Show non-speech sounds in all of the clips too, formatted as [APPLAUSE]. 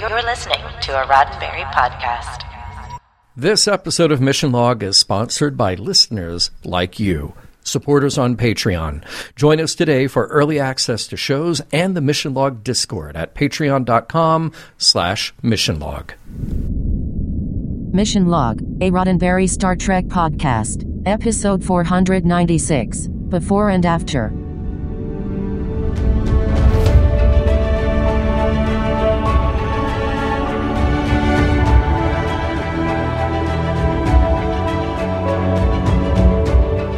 You're listening to a Roddenberry podcast. This episode of Mission Log is sponsored by listeners like you. Supporters on Patreon. Join us today for early access to shows and the Mission Log Discord at patreon.com slash missionlog. Mission Log, a Roddenberry Star Trek podcast, episode 496, Before and After.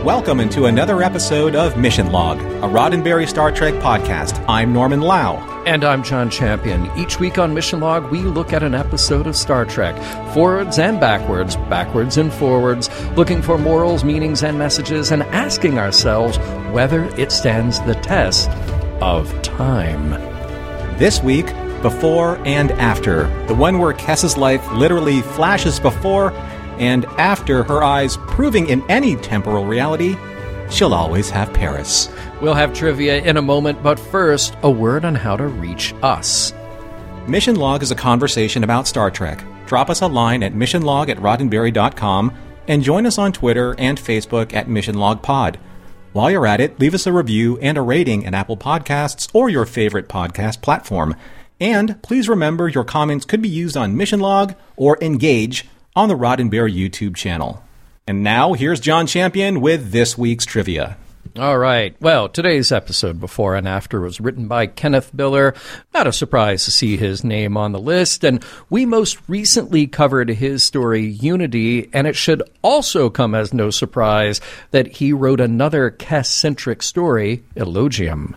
Welcome into another episode of Mission Log, a Roddenberry Star Trek podcast. I'm Norman Lau. And I'm John Champion. Each week on Mission Log, we look at an episode of Star Trek, forwards and backwards, backwards and forwards, looking for morals, meanings, and messages, and asking ourselves whether it stands the test of time. This week, Before and After, the one where Kes's life literally flashes before and after her eyes, proving in any temporal reality, she'll always have Paris. We'll have trivia in a moment, but first, a word on how to reach us. Mission Log is a conversation about Star Trek. Drop us a line at missionlog at roddenberry.com and join us on Twitter and Facebook at Mission Log Pod. While you're at it, leave us a review and a rating in Apple Podcasts or your favorite podcast platform. And please remember your comments could be used on Mission Log or Engage on the Roddenberry YouTube channel. And now, here's John Champion with this week's trivia. All right. Well, today's episode, Before and After, was written by Kenneth Biller. Not a surprise to see his name on the list. And we most recently covered his story, Unity, and it should also come as no surprise that he wrote another Kes centric story, Elogium.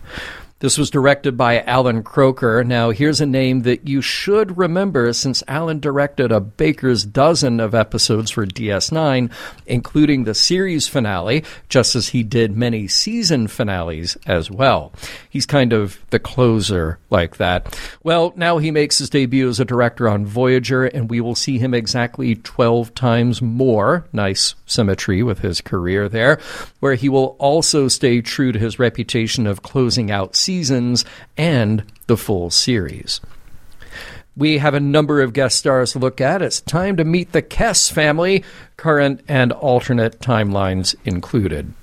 This was directed by Allan Kroeker. Now, here's a name that you should remember since Allan directed a baker's dozen of episodes for DS9, including the series finale, just as he did many season finales as well. He's kind of the closer like that. Well, now he makes his debut as a director on Voyager, and we will see him exactly 12 times more. Nice symmetry with his career there, where he will also stay true to his reputation of closing out seasons and the full series. We have a number of guest stars to look at. It's time to meet the Kes family, current and alternate timelines included.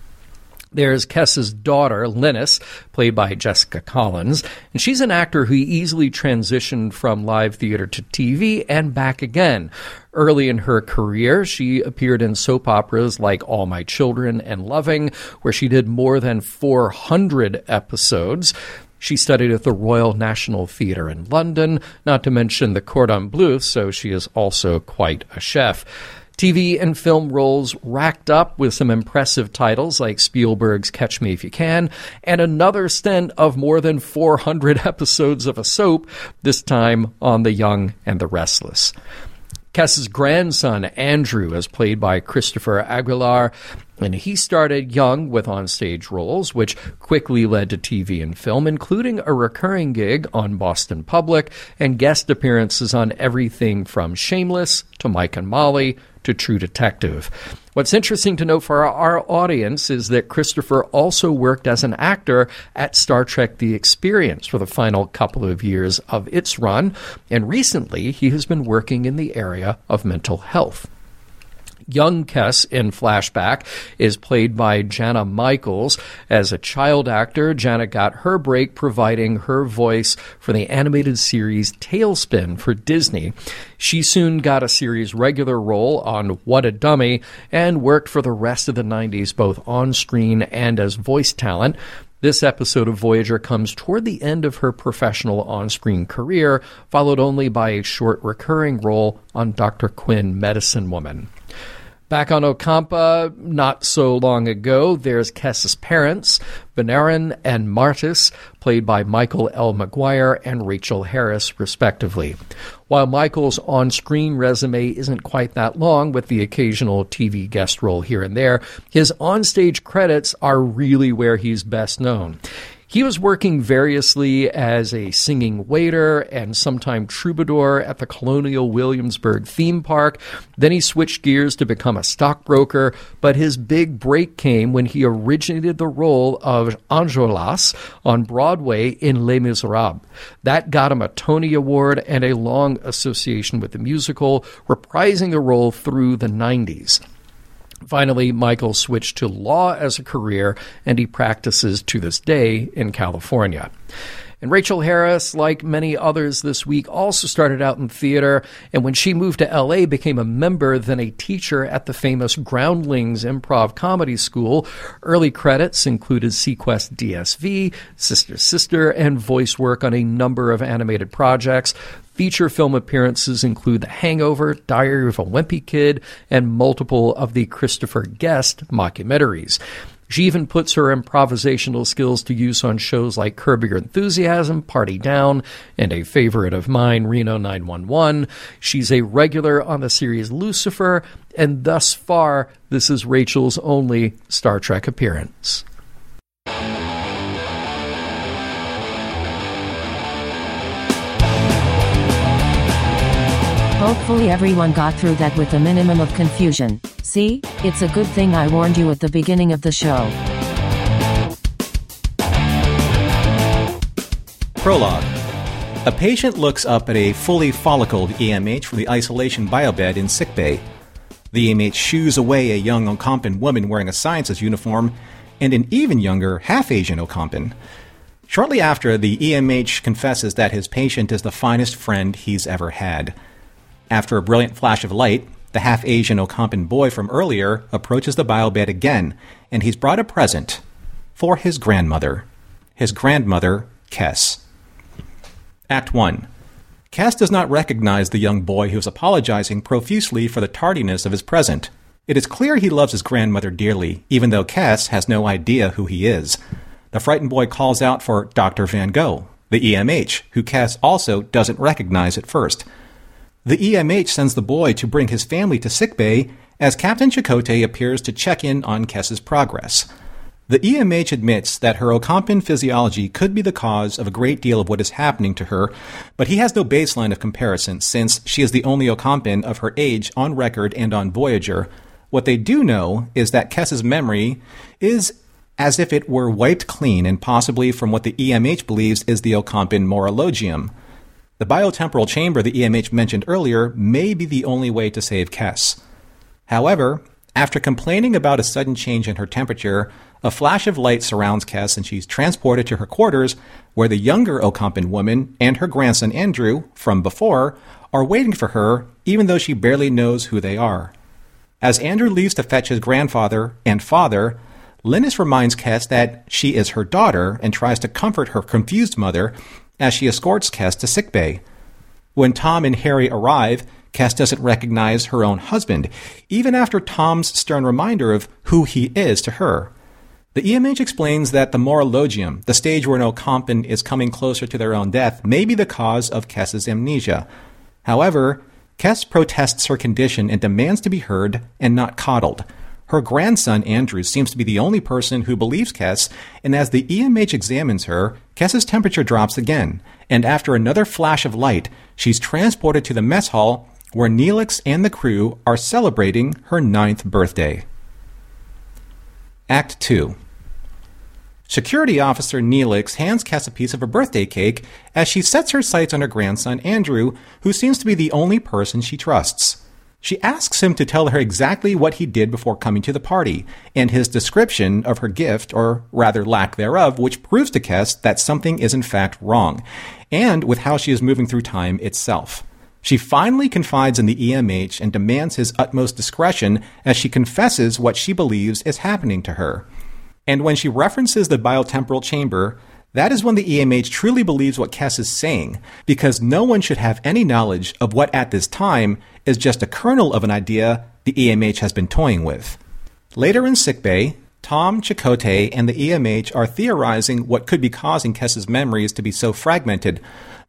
There's Kes's daughter, Linnis, played by Jessica Collins, and she's an actor who easily transitioned from live theater to TV and back again. Early in her career, she appeared in soap operas like All My Children and Loving, where she did more than 400 episodes. She studied at the Royal National Theatre in London, not to mention the Cordon Bleu, so she is also quite a chef. TV and film roles racked up with some impressive titles like Spielberg's Catch Me If You Can, and another stint of more than 400 [LAUGHS] episodes of a soap, this time on The Young and the Restless. Kes's grandson, Andrew, is played by Christopher Aguilar, and he started young with onstage roles, which quickly led to TV and film, including a recurring gig on Boston Public and guest appearances on everything from Shameless to Mike and Molly to True Detective. What's interesting to note for our audience is that Christopher also worked as an actor at Star Trek The Experience for the final couple of years of its run, and recently he has been working in the area of mental health. Young Kes in flashback is played by Janna Michaels. As a child actor, Janna got her break providing her voice for the animated series TaleSpin for Disney. She soon got a series regular role on What a Dummy and worked for the rest of the 90s both on screen and as voice talent. This episode of Voyager comes toward the end of her professional on screen career, followed only by a short recurring role on Dr. Quinn, Medicine Woman. Back on Ocampa, not so long ago, there's Kes's parents, Benaren and Martis, played by Michael L. Maguire and Rachel Harris, respectively. While Michael's on screen resume isn't quite that long, with the occasional TV guest role here and there, his onstage credits are really where he's best known. He was working variously as a singing waiter and sometime troubadour at the Colonial Williamsburg theme park. Then he switched gears to become a stockbroker, but his big break came when he originated the role of Enjolras on Broadway in Les Miserables. That got him a Tony Award and a long association with the musical, reprising the role through the 90s. Finally, Michael switched to law as a career, and he practices to this day in California. And Rachel Harris, like many others this week, also started out in theater, and when she moved to LA, became a member, then a teacher at the famous Groundlings Improv Comedy School. Early credits included seaQuest DSV, Sister Sister, and voice work on a number of animated projects. Feature film appearances include The Hangover, Diary of a Wimpy Kid, and multiple of the Christopher Guest mockumentaries. She even puts her improvisational skills to use on shows like Curb Your Enthusiasm, Party Down, and a favorite of mine, Reno 911. She's a regular on the series Lucifer, and thus far, this is Rachel's only Star Trek appearance. Hopefully everyone got through that with a minimum of confusion. See? It's a good thing I warned you at the beginning of the show. Prologue. A patient looks up at a fully follicled EMH from the isolation biobed in sickbay. The EMH shoos away a young Ocampan woman wearing a sciences uniform and an even younger half Asian Ocampan. Shortly after, the EMH confesses that his patient is the finest friend he's ever had. After a brilliant flash of light, the half Asian Ocampan boy from earlier approaches the biobed again, and he's brought a present for his grandmother. His grandmother, Kes. Act 1. Kes does not recognize the young boy who is apologizing profusely for the tardiness of his present. It is clear he loves his grandmother dearly, even though Kes has no idea who he is. The frightened boy calls out for Dr. Van Gogh, the EMH, who Kes also doesn't recognize at first. The EMH sends the boy to bring his family to sickbay as Captain Chakotay appears to check in on Kes's progress. The EMH admits that her Ocampan physiology could be the cause of a great deal of what is happening to her, but he has no baseline of comparison since she is the only Ocampan of her age on record and on Voyager. What they do know is that Kes's memory is as if it were wiped clean and possibly from what the EMH believes is the Ocampan morilogium. The biotemporal chamber the EMH mentioned earlier may be the only way to save Kes. However, after complaining about a sudden change in her temperature, a flash of light surrounds Kes and she's transported to her quarters, where the younger Ocampan woman and her grandson Andrew, from before, are waiting for her, even though she barely knows who they are. As Andrew leaves to fetch his grandfather and father, Linnis reminds Kes that she is her daughter and tries to comfort her confused mother as she escorts Kes to sickbay. When Tom and Harry arrive, Kes doesn't recognize her own husband, even after Tom's stern reminder of who he is to her. The EMH explains that the morilogium, the stage where no Ocampan is coming closer to their own death, may be the cause of Kes's amnesia. However, Kes protests her condition and demands to be heard and not coddled. Her grandson, Andrew, seems to be the only person who believes Kes, and as the EMH examines her, Kes's temperature drops again, and after another flash of light, she's transported to the mess hall where Neelix and the crew are celebrating her ninth birthday. Act 2 Security Officer Neelix hands Kes a piece of her birthday cake as she sets her sights on her grandson Andrew, who seems to be the only person she trusts. She asks him to tell her exactly what he did before coming to the party, and his description of her gift, or rather lack thereof, which proves to Kes that something is in fact wrong, and with how she is moving through time itself. She finally confides in the EMH and demands his utmost discretion as she confesses what she believes is happening to her. And when she references the biotemporal chamber, that is when the EMH truly believes what Kes is saying, because no one should have any knowledge of what at this time is just a kernel of an idea the EMH has been toying with. Later in sickbay, Tom, Chakotay, and the EMH are theorizing what could be causing Kes's memories to be so fragmented.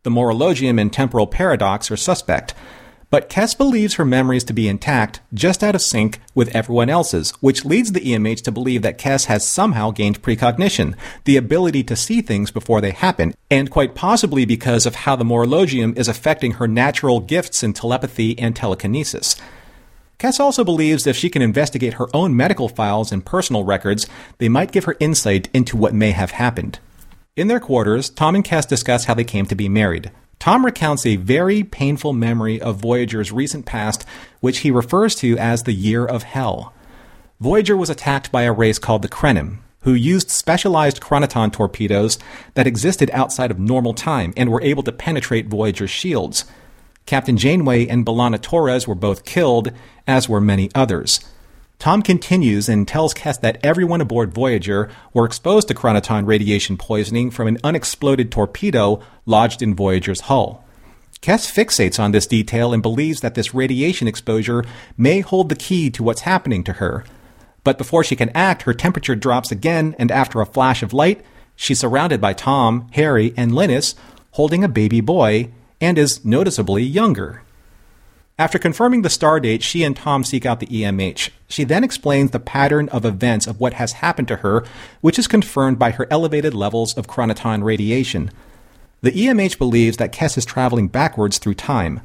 The morilogium and temporal paradox are suspect. But Kes believes her memories to be intact, just out of sync with everyone else's, which leads the EMH to believe that Kes has somehow gained precognition, the ability to see things before they happen, and quite possibly because of how the Morilogium is affecting her natural gifts in telepathy and telekinesis. Kes also believes if she can investigate her own medical files and personal records, they might give her insight into what may have happened. In their quarters, Tom and Kes discuss how they came to be married. Tom recounts a very painful memory of Voyager's recent past, which he refers to as the Year of Hell. Voyager was attacked by a race called the Krenim, who used specialized chronoton torpedoes that existed outside of normal time and were able to penetrate Voyager's shields. Captain Janeway and B'Elanna Torres were both killed, as were many others. Tom continues and tells Kes that everyone aboard Voyager were exposed to chronoton radiation poisoning from an unexploded torpedo lodged in Voyager's hull. Kes fixates on this detail and believes that this radiation exposure may hold the key to what's happening to her. But before she can act, her temperature drops again, and after a flash of light, she's surrounded by Tom, Harry, and Linnis holding a baby boy and is noticeably younger. After confirming the star date, she and Tom seek out the EMH. She then explains the pattern of events of what has happened to her, which is confirmed by her elevated levels of chronoton radiation. The EMH believes that Kes is traveling backwards through time.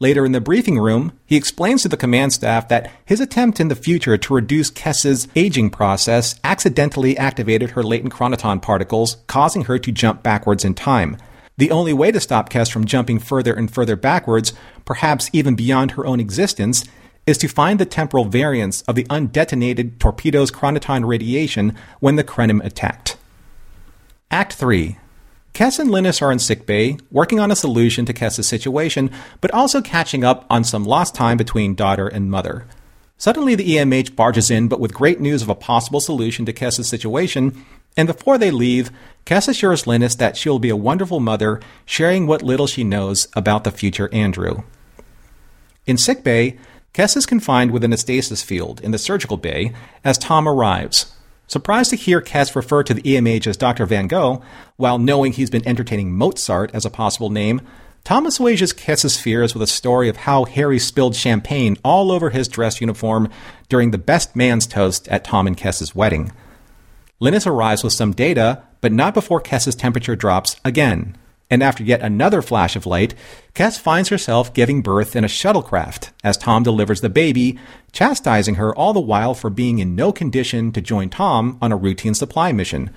Later in the briefing room, he explains to the command staff that his attempt in the future to reduce Kes's aging process accidentally activated her latent chronoton particles, causing her to jump backwards in time. The only way to stop Kes from jumping further and further backwards, perhaps even beyond her own existence, is to find the temporal variance of the undetonated torpedo's chronoton radiation when the Krenim attacked. Act 3 Kes and Linnis are in sickbay, working on a solution to Kes's situation, but also catching up on some lost time between daughter and mother. Suddenly, the EMH barges in, but with great news of a possible solution to Kes's situation, and before they leave, Kes assures Linnis that she will be a wonderful mother, sharing what little she knows about the future Andrew. In sickbay, Kes is confined within a stasis field in the surgical bay as Tom arrives. Surprised to hear Kes refer to the EMH as Dr. Van Gogh, while knowing he's been entertaining Mozart as a possible name, Tom assuages Kes's fears with a story of how Harry spilled champagne all over his dress uniform during the best man's toast at Tom and Kes's wedding. Linnis arrives with some data, but not before Kes's temperature drops again. And after yet another flash of light, Kes finds herself giving birth in a shuttlecraft as Tom delivers the baby, chastising her all the while for being in no condition to join Tom on a routine supply mission.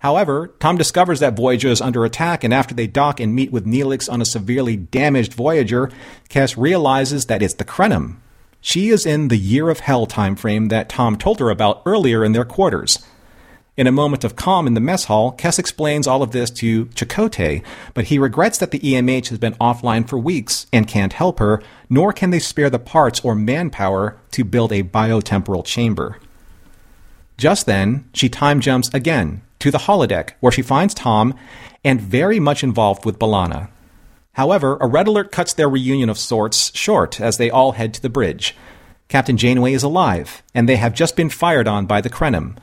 However, Tom discovers that Voyager is under attack, and after they dock and meet with Neelix on a severely damaged Voyager, Kes realizes that it's the Krenim. She is in the Year of Hell time frame that Tom told her about earlier in their quarters. In a moment of calm in the mess hall, Kes explains all of this to Chakotay, but he regrets that the EMH has been offline for weeks and can't help her, nor can they spare the parts or manpower to build a biotemporal chamber. Just then, she time jumps again to the holodeck, where she finds Tom and very much involved with B'Elanna. However, a red alert cuts their reunion of sorts short as they all head to the bridge. Captain Janeway is alive, and they have just been fired on by the Krenim.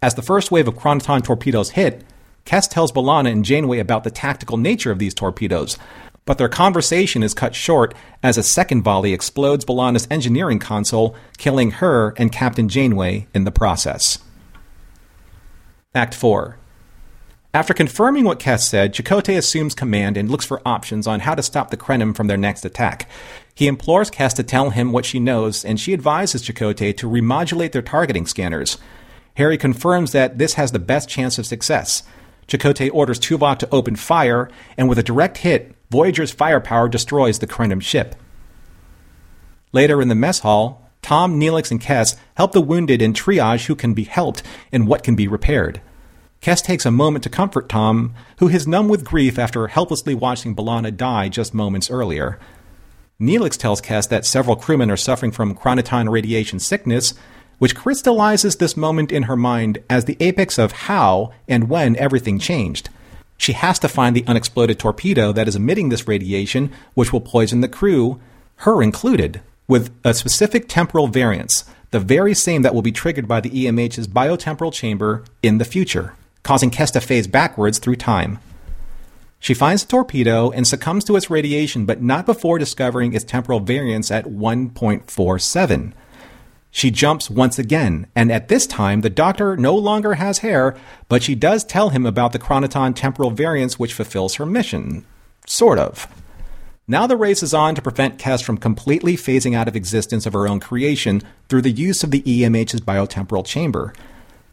As the first wave of chronoton torpedoes hit, Kes tells B'Elanna and Janeway about the tactical nature of these torpedoes, but their conversation is cut short as a second volley explodes B'Elanna's engineering console, killing her and Captain Janeway in the process. Act 4 After confirming what Kes said, Chakotay assumes command and looks for options on how to stop the Krenim from their next attack. He implores Kes to tell him what she knows, and she advises Chakotay to remodulate their targeting scanners. Harry confirms that this has the best chance of success. Chakotay orders Tuvok to open fire, and with a direct hit, Voyager's firepower destroys the Krenim ship. Later in the mess hall, Tom, Neelix, and Kes help the wounded and triage who can be helped and what can be repaired. Kes takes a moment to comfort Tom, who is numb with grief after helplessly watching B'Elanna die just moments earlier. Neelix tells Kes that several crewmen are suffering from chronoton radiation sickness, which crystallizes this moment in her mind as the apex of how and when everything changed. She has to find the unexploded torpedo that is emitting this radiation, which will poison the crew, her included, with a specific temporal variance, the very same that will be triggered by the EMH's biotemporal chamber in the future, causing Kes to phase backwards through time. She finds the torpedo and succumbs to its radiation, but not before discovering its temporal variance at 1.47. She jumps once again, and at this time, the doctor no longer has hair, but she does tell him about the chronoton temporal variance which fulfills her mission. Sort of. Now the race is on to prevent Kes from completely phasing out of existence of her own creation through the use of the EMH's biotemporal chamber.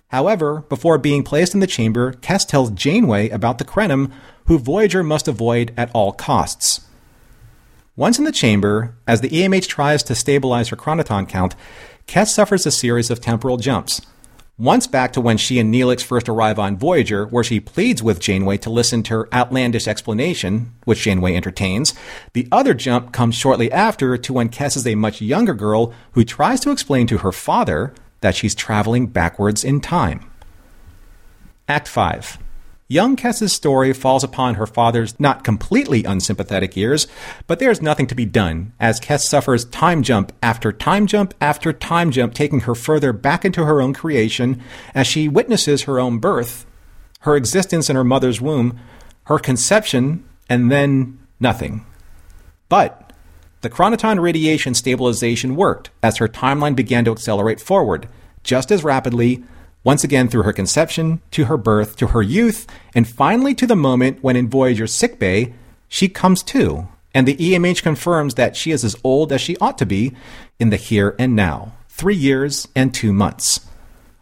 However, before being placed in the chamber, Kes tells Janeway about the Krenim, who Voyager must avoid at all costs. Once in the chamber, as the EMH tries to stabilize her chronoton count, Kes suffers a series of temporal jumps. Once back to when she and Neelix first arrive on Voyager, where she pleads with Janeway to listen to her outlandish explanation, which Janeway entertains. The other jump comes shortly after to when Kes is a much younger girl who tries to explain to her father that she's traveling backwards in time. Act 5. Young Kes's story falls upon her father's not completely unsympathetic ears, but there's nothing to be done, as Kes suffers time jump after time jump after time jump, taking her further back into her own creation as she witnesses her own birth, her existence in her mother's womb, her conception, and then nothing. But the chronoton radiation stabilization worked as her timeline began to accelerate forward, just as rapidly once again through her conception, to her birth, to her youth, and finally to the moment when in Voyager's sickbay, she comes to, and the EMH confirms that she is as old as she ought to be in the here and now three years and two months.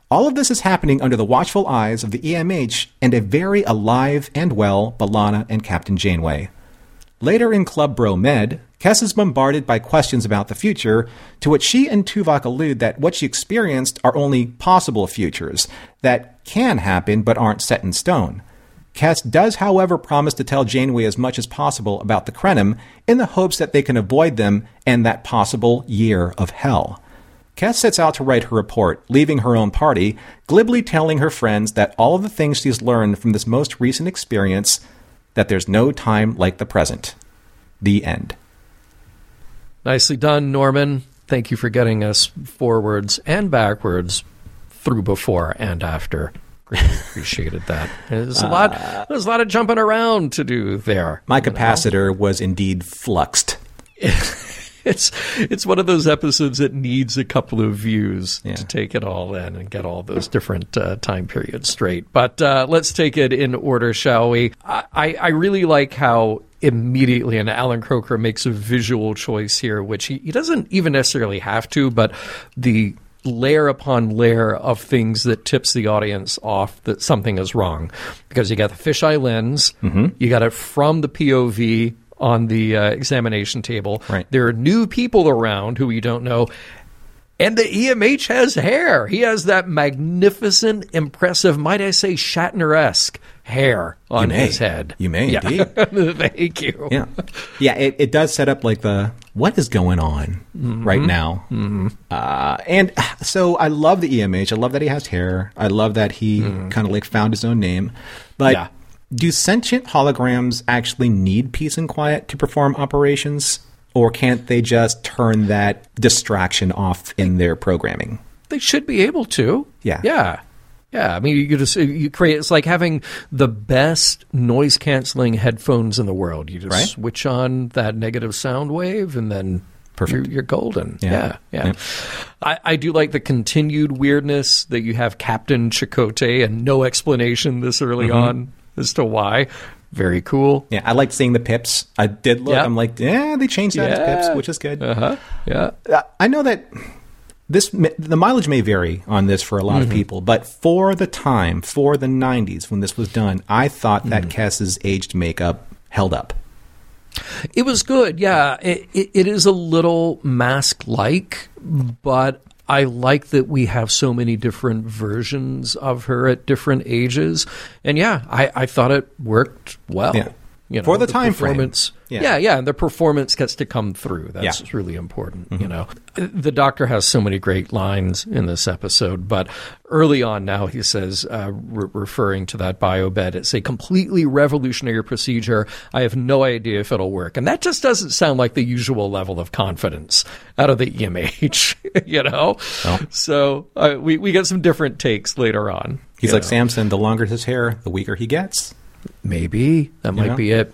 All of this is happening under the watchful eyes of the EMH and a very alive and well B'Elanna and Captain Janeway. Later in Club Bro Med, Kes is bombarded by questions about the future, to which she and Tuvok allude that what she experienced are only possible futures that can happen but aren't set in stone. Kes does, however, promise to tell Janeway as much as possible about the Krenim in the hopes that they can avoid them and that possible year of hell. Kes sets out to write her report, leaving her own party, glibly telling her friends that all of the things she's learned from this most recent experience, that there's no time like the present. The end. Nicely done, Norman. Thank you for getting us forwards and backwards through before and after. Greatly [LAUGHS] appreciated that. There's a lot. Uh, there's a lot of jumping around to do there. My capacitor was indeed fluxed. [LAUGHS] [LAUGHS] It's it's one of those episodes that needs a couple of views Yeah. to take it all in and get all those different uh, time periods straight. But uh, let's take it in order, shall we? I, I really like how immediately and Allan Kroeker makes a visual choice here, which he, he doesn't even necessarily have to, but the layer upon layer of things that tips the audience off that something is wrong because you got the fisheye lens you got it from the pov on the uh, examination table Right. there are new people around who you don't know and the EMH has hair. He has that magnificent, impressive, might I say, Shatner-esque hair on his head. You may Yeah. indeed. [LAUGHS] Thank you. Yeah, yeah. It, it does set up like the what is going on right now, uh, and [SIGHS] so I love the EMH. I love that he has hair. I love that he kind of like found his own name. But Yeah. Do sentient holograms actually need peace and quiet to perform operations, or can't they just turn that distraction off in their programming? They should be able to. Yeah. Yeah. Yeah. I mean, you just you create. It's like having the best noise canceling headphones in the world. You just Right. switch on that negative sound wave, and then Perfect. You're, you're golden. Yeah. Yeah. Yeah. Yeah. I, I do like the continued weirdness that you have Captain Chakotay and no explanation this early Mm-hmm. on as to why. Very cool. Yeah, I liked seeing the pips. I did look. Yeah. I'm like, yeah, they changed that Yeah. pips, which is good. Uh huh. Yeah. I know that this the mileage may vary on this for a lot of people, but for the time, for the 90s when this was done, I thought that Kes's aged makeup held up. It was good, yeah. It, it, it is a little mask like, but I like that we have so many different versions of her at different ages. And yeah, I, I thought it worked well. Yeah. You know, For the time frame. Yeah. yeah. yeah, and the performance gets to come through. That's Yeah. Mm-hmm. really important. You know, the doctor has so many great lines in this episode, but early on now he says, uh, re- referring to that bio bed, it's a completely revolutionary procedure. I have no idea if it'll work, and that just doesn't sound like the usual level of confidence out of the EMH. [LAUGHS] you know, so uh, we we get some different takes later on. He's like know. Samson, the longer his hair, the weaker he gets. Maybe that might Yeah. be it.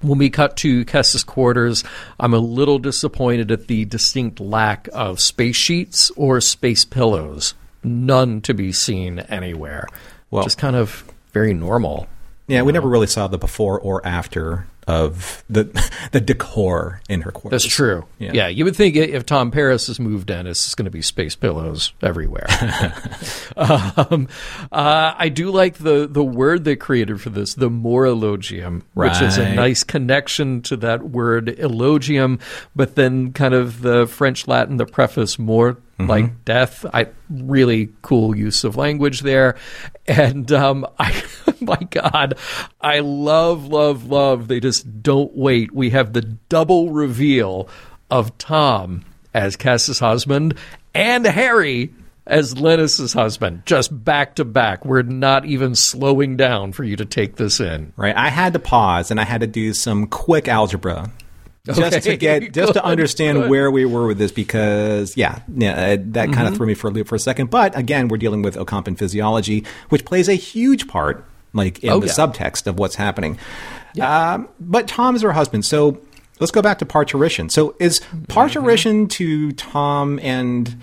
When we cut to Kes's quarters, I'm a little disappointed at the distinct lack of space sheets or space pillows. None to be seen anywhere. Well- Just kind of very normal. Yeah, we never really saw the before or after of the the decor in her quarters. That's true. Yeah. Yeah. you would think if Tom Paris has moved in, it's going to be space pillows everywhere. [LAUGHS] um, uh, I do like the the word they created for this, the morilogium, which is a nice connection to that word elogium, but then kind of the French Latin, the preface more Mm-hmm. like death. I really cool use of language there, and um, [LAUGHS] I, [LAUGHS] my God, I love, love, love. They just don't wait. We have the double reveal of Tom as Kes's husband and Harry as Linnis's husband, just back to back. We're not even slowing down for you to take this in. Right. I had to pause and I had to do some quick algebra. Just to get, [LAUGHS] just to understand good. where we were with this, because yeah, yeah, uh, that kind Mm-hmm. of threw me for a loop for a second. But again, we're dealing with Ocampan physiology, which plays a huge part, like in Oh, the yeah. subtext of what's happening. Um, but Tom is her husband, so let's go back to parturition. So is Mm-hmm. parturition to Tom and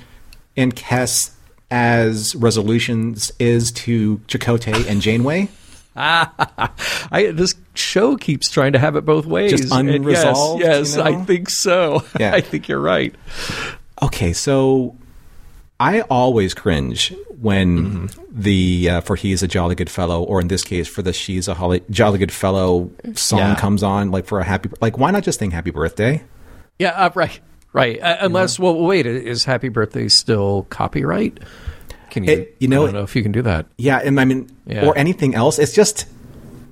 and Kes as resolutions is to Chakotay and Janeway? [LAUGHS] I this show keeps trying to have it both ways. Just And unresolved, Yes, yes you know? I think so. [LAUGHS] Yeah. I think you're right. Okay, so I always cringe when the uh, for he's a jolly good fellow, or in this case, for the she's a holly, jolly good fellow song Yeah. comes on, like for a happy, like why not just sing happy birthday? Yeah, uh, right, right. Uh, unless, well, wait, is Happy Birthday still copyright? Can you? It- you know- I don't know if you can do that. Yeah, and I mean, Yeah. or anything else. It's just,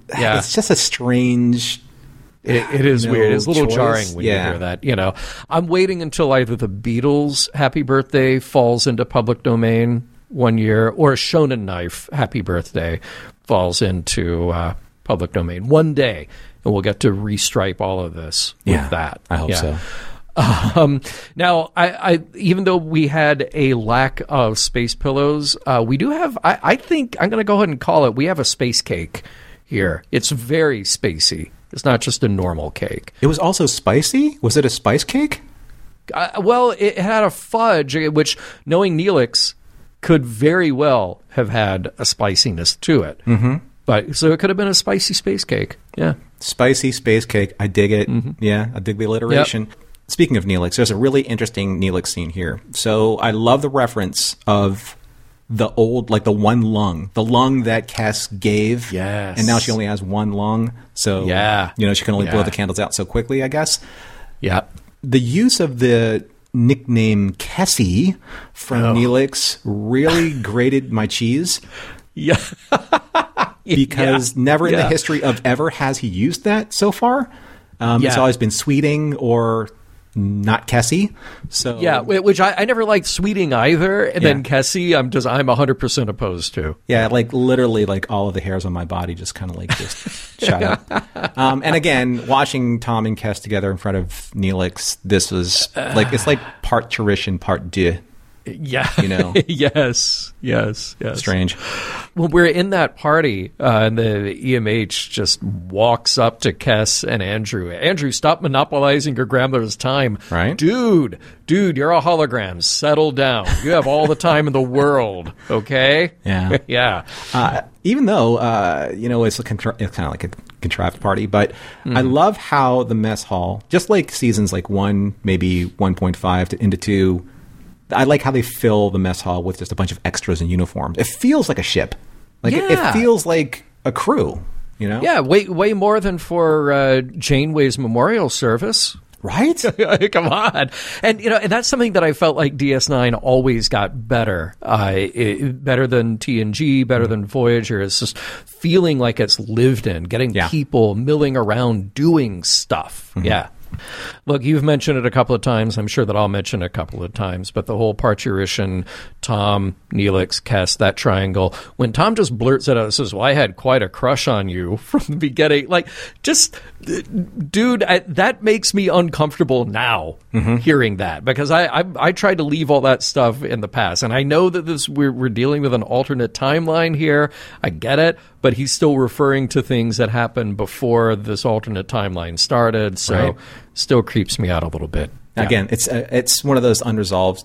[SIGHS] Yeah. it's just a strange. It, it is No weird. It's a little choice. jarring when Yeah. you hear that. You know, I'm waiting until either the Beatles' "Happy Birthday" falls into public domain one year, or Shonen Knife "Happy Birthday" falls into uh, public domain one day, and we'll get to restripe all of this Yeah, with that. I hope Yeah. so. [LAUGHS] Um, now, I, I even though we had a lack of space pillows, uh, we do have. I, I think I'm going to go ahead and call it. We have a space cake here. It's very spacey. It's not just a normal cake. It was also spicy. Was it a spice cake? Uh, well, it had a fudge, uh, which knowing Neelix could very well have had a spiciness to it. Mm-hmm. But so it could have been a spicy space cake. Yeah. Spicy space cake. I dig it. Yeah, I dig the alliteration. Speaking of Neelix, there's a really interesting Neelix scene here. So I love the reference of the old, like the one lung, the lung that Kes gave. Yes. And now she only has one lung. So, Yeah. you know, she can only blow the candles out so quickly, I guess. Yeah. The use of the nickname Kessie from Oh. Neelix really [LAUGHS] grated my cheese Yeah. [LAUGHS] because Yeah. never in the history of ever has he used that so far. Um, It's always been Sweeting or not Kessie. So Yeah, which I, I never liked Sweeting either, and Yeah. then Kessie, I'm just I'm 100 percent opposed to. yeah, like literally, like all of the hairs on my body just kind of like just [LAUGHS] shut up. Um, and again, watching Tom and Kes together in front of Neelix, this was like it's like part Cherish part de. Yeah, You know. [LAUGHS] yes, yes, yes. Strange. Well, we're in that party, uh, and the EMH just walks up to Kes and Andrew. Andrew, stop monopolizing your grandmother's time, Right. dude? Dude, you're a hologram. Settle down. You have all the time in the world. Okay. Yeah. [LAUGHS] yeah. Uh, even though uh, you know it's a contra- it's kind of like a contrived party, but I Mm-hmm. love how the mess hall, just like seasons like one, maybe one point five to into two, I like how they fill the mess hall with just a bunch of extras in uniforms. It feels like a ship, like it, Yeah. it feels like a crew. You know, Yeah, way way more than for uh, Janeway's memorial service. right. [LAUGHS] Come on, and you know, and that's something that I felt like DS9 always got better, uh, it, better than TNG, better than Voyager. It's just feeling like it's lived in, getting Yeah. people milling around, doing stuff. Yeah. Look, you've mentioned it a couple of times. I'm sure that I'll mention it a couple of times. But the whole parturition, Tom, Neelix, Kes, that triangle. When Tom just blurts it out, and says, "Well, I had quite a crush on you [LAUGHS] from the beginning." Like, just, dude, I, that makes me uncomfortable now hearing that because I, I I tried to leave all that stuff in the past, and I know that this we're we're dealing with an alternate timeline here. I get it, but he's still referring to things that happened before this alternate timeline started. So, Right. still creeps me out a little bit. Yeah. Again, it's uh, it's one of those unresolved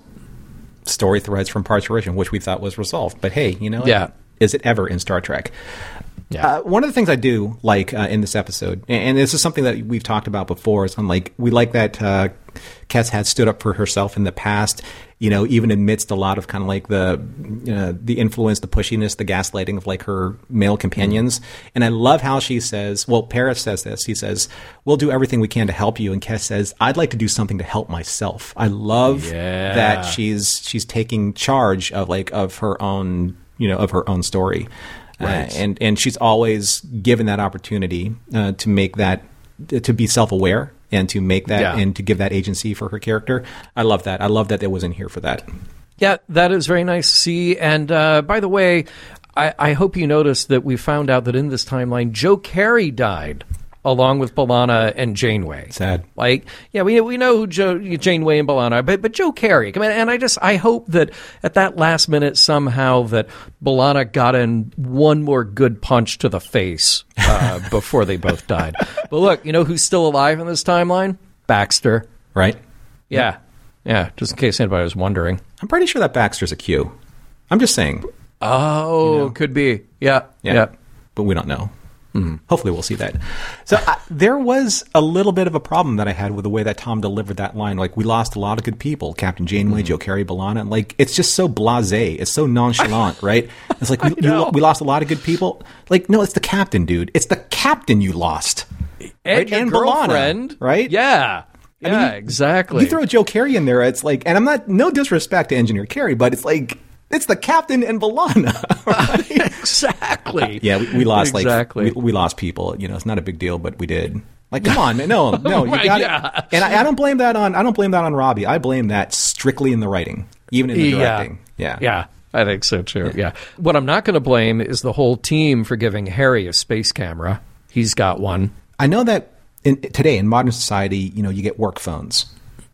story threads from Parturition, which we thought was resolved. But hey, you know, Yeah. is it ever in Star Trek? Yeah. Uh, one of the things I do like uh, in this episode, and, this is something that we've talked about before, is unlike we like that uh, Kes had stood up for herself in the past. You know, even amidst a lot of kind of like the uh, the influence, the pushiness, the gaslighting of like her male companions. And I love how she says, "Well, Paris says this. He says, we'll do everything we can to help you." And Kes says, "I'd like to do something to help myself." I love Yeah. that she's she's taking charge of like of her own you know of her own story. Uh, and and she's always given that opportunity uh, to make that to be self aware and to make that Yeah. and to give that agency for her character. I love that. I love that it was in here for that. Yeah, that is very nice to see. And uh, by the way, I, I hope you noticed that we found out that in this timeline, Joe Carey died along with B'Elanna and Janeway. Sad. Like, yeah, we we know who Joe, Janeway and B'Elanna, are, but but Joe Carey. I mean, and I just I hope that at that last minute somehow that B'Elanna got in one more good punch to the face uh, [LAUGHS] before they both died. But look, you know who's still alive in this timeline? Baxter. Right? Yeah, yeah. Just in case anybody was wondering. I'm pretty sure that Baxter's a Q. I'm just saying. Oh, could be. Yeah, yeah. But we don't know. Mm-hmm. Hopefully, we'll see that. So I, there was a little bit of a problem that I had with the way that Tom delivered that line. Like, we lost a lot of good people: Captain Janeway, mm-hmm. Joe Carey, B'Elanna. And like, it's just so blasé. It's so nonchalant, [LAUGHS] right? It's like we, you, we lost a lot of good people. Like, no, it's the captain, dude. It's the captain you lost. And Right? your And girlfriend, right? Yeah, yeah, mean, exactly. You throw Joe Carey in there, it's like, and I'm not no disrespect to Engineer Carey, but it's like it's the captain and B'Elanna. [LAUGHS] right? [LAUGHS] exactly. Yeah, we, we lost exactly. like we, we lost people. You know, it's not a big deal, but we did. Like, come [LAUGHS] on, man, no, no, you got yeah. it. And I, I don't blame that on I don't blame that on Robbie. I blame that strictly in the writing, even in the directing. Yeah, yeah. I think so too. Yeah. What I'm not going to blame is the whole team for giving Harry a space camera. He's got one. I know that in, today in modern society, you know, you get work phones.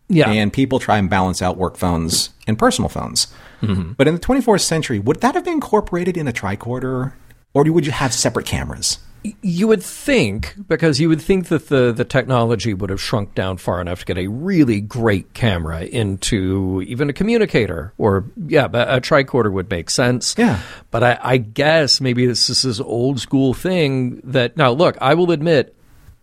Yeah. And people try and balance out work phones and personal phones. Mm-hmm. But in the 24th century, would that have been incorporated in a tricorder? Or would you have separate cameras? you would think because you would think that the the technology would have shrunk down far enough to get a really great camera into even a communicator or yeah a tricorder would make sense Yeah. but I, I guess maybe this is this old school thing that now look i will admit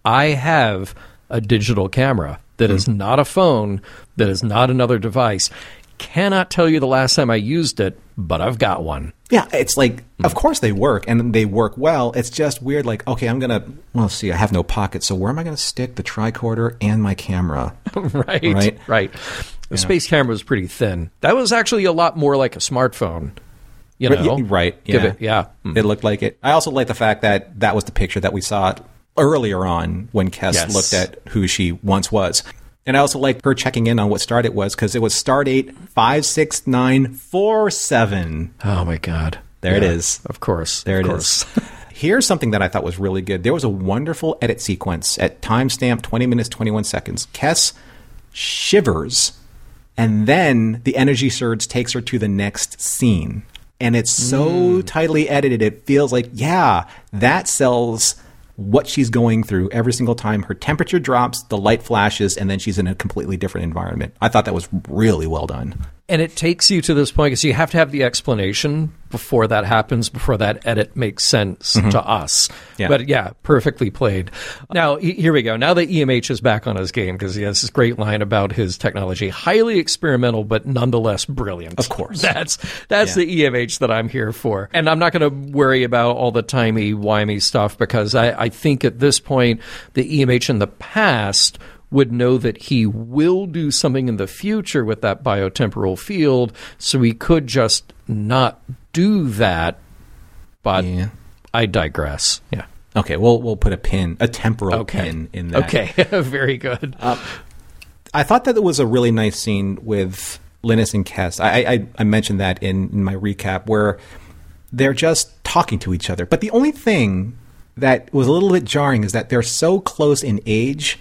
i have a digital camera that is not a phone that is not another device cannot tell you the last time i used it but i've got one Yeah, it's like, of course they work and they work well. It's just weird. Like, okay, I'm gonna. Well, see, I have no pocket, so where am I gonna stick the tricorder and my camera? [LAUGHS] right, Right. right. The space camera was pretty thin. That was actually a lot more like a smartphone. You know, yeah, right, yeah. it, yeah. Mm. It looked like it. I also like the fact that that was the picture that we saw earlier on when Kes Yes. looked at who she once was. And I also like her checking in on what stardate was because it was stardate five six nine four seven. Oh my god, There it Yeah, is. Of course, There of it course. is. [LAUGHS] Here's something that I thought was really good. There was a wonderful edit sequence at timestamp 20 minutes 21 seconds. Kes shivers, and then the energy surge takes her to the next scene. And it's so mm. tightly edited, it feels like, yeah, that sells what she's going through every single time. Her temperature drops, the light flashes, and then she's in a completely different environment. I thought that was really well done. And it takes you to this point because you have to have the explanation before that happens, before that edit makes sense mm-hmm. to us. Yeah. But yeah, perfectly played. Now he- here we go. Now that EMH is back on his game because he has this great line about his technology, highly experimental but nonetheless brilliant. Of course. [LAUGHS] that's that's Yeah. the EMH that I'm here for. And I'm not going to worry about all the timey wimey stuff because I, I think at this point the EMH in the past would know that he will do something in the future with that biotemporal field, so he could just not do that. But Yeah. I digress. Yeah. Okay, we'll, we'll put a pin, a temporal Okay. pin in that. Okay. [LAUGHS] Very good. Uh, I thought that it was a really nice scene with Linnis and Kes. I, I, I mentioned that in, in my recap where they're just talking to each other. But the only thing that was a little bit jarring is that they're so close in age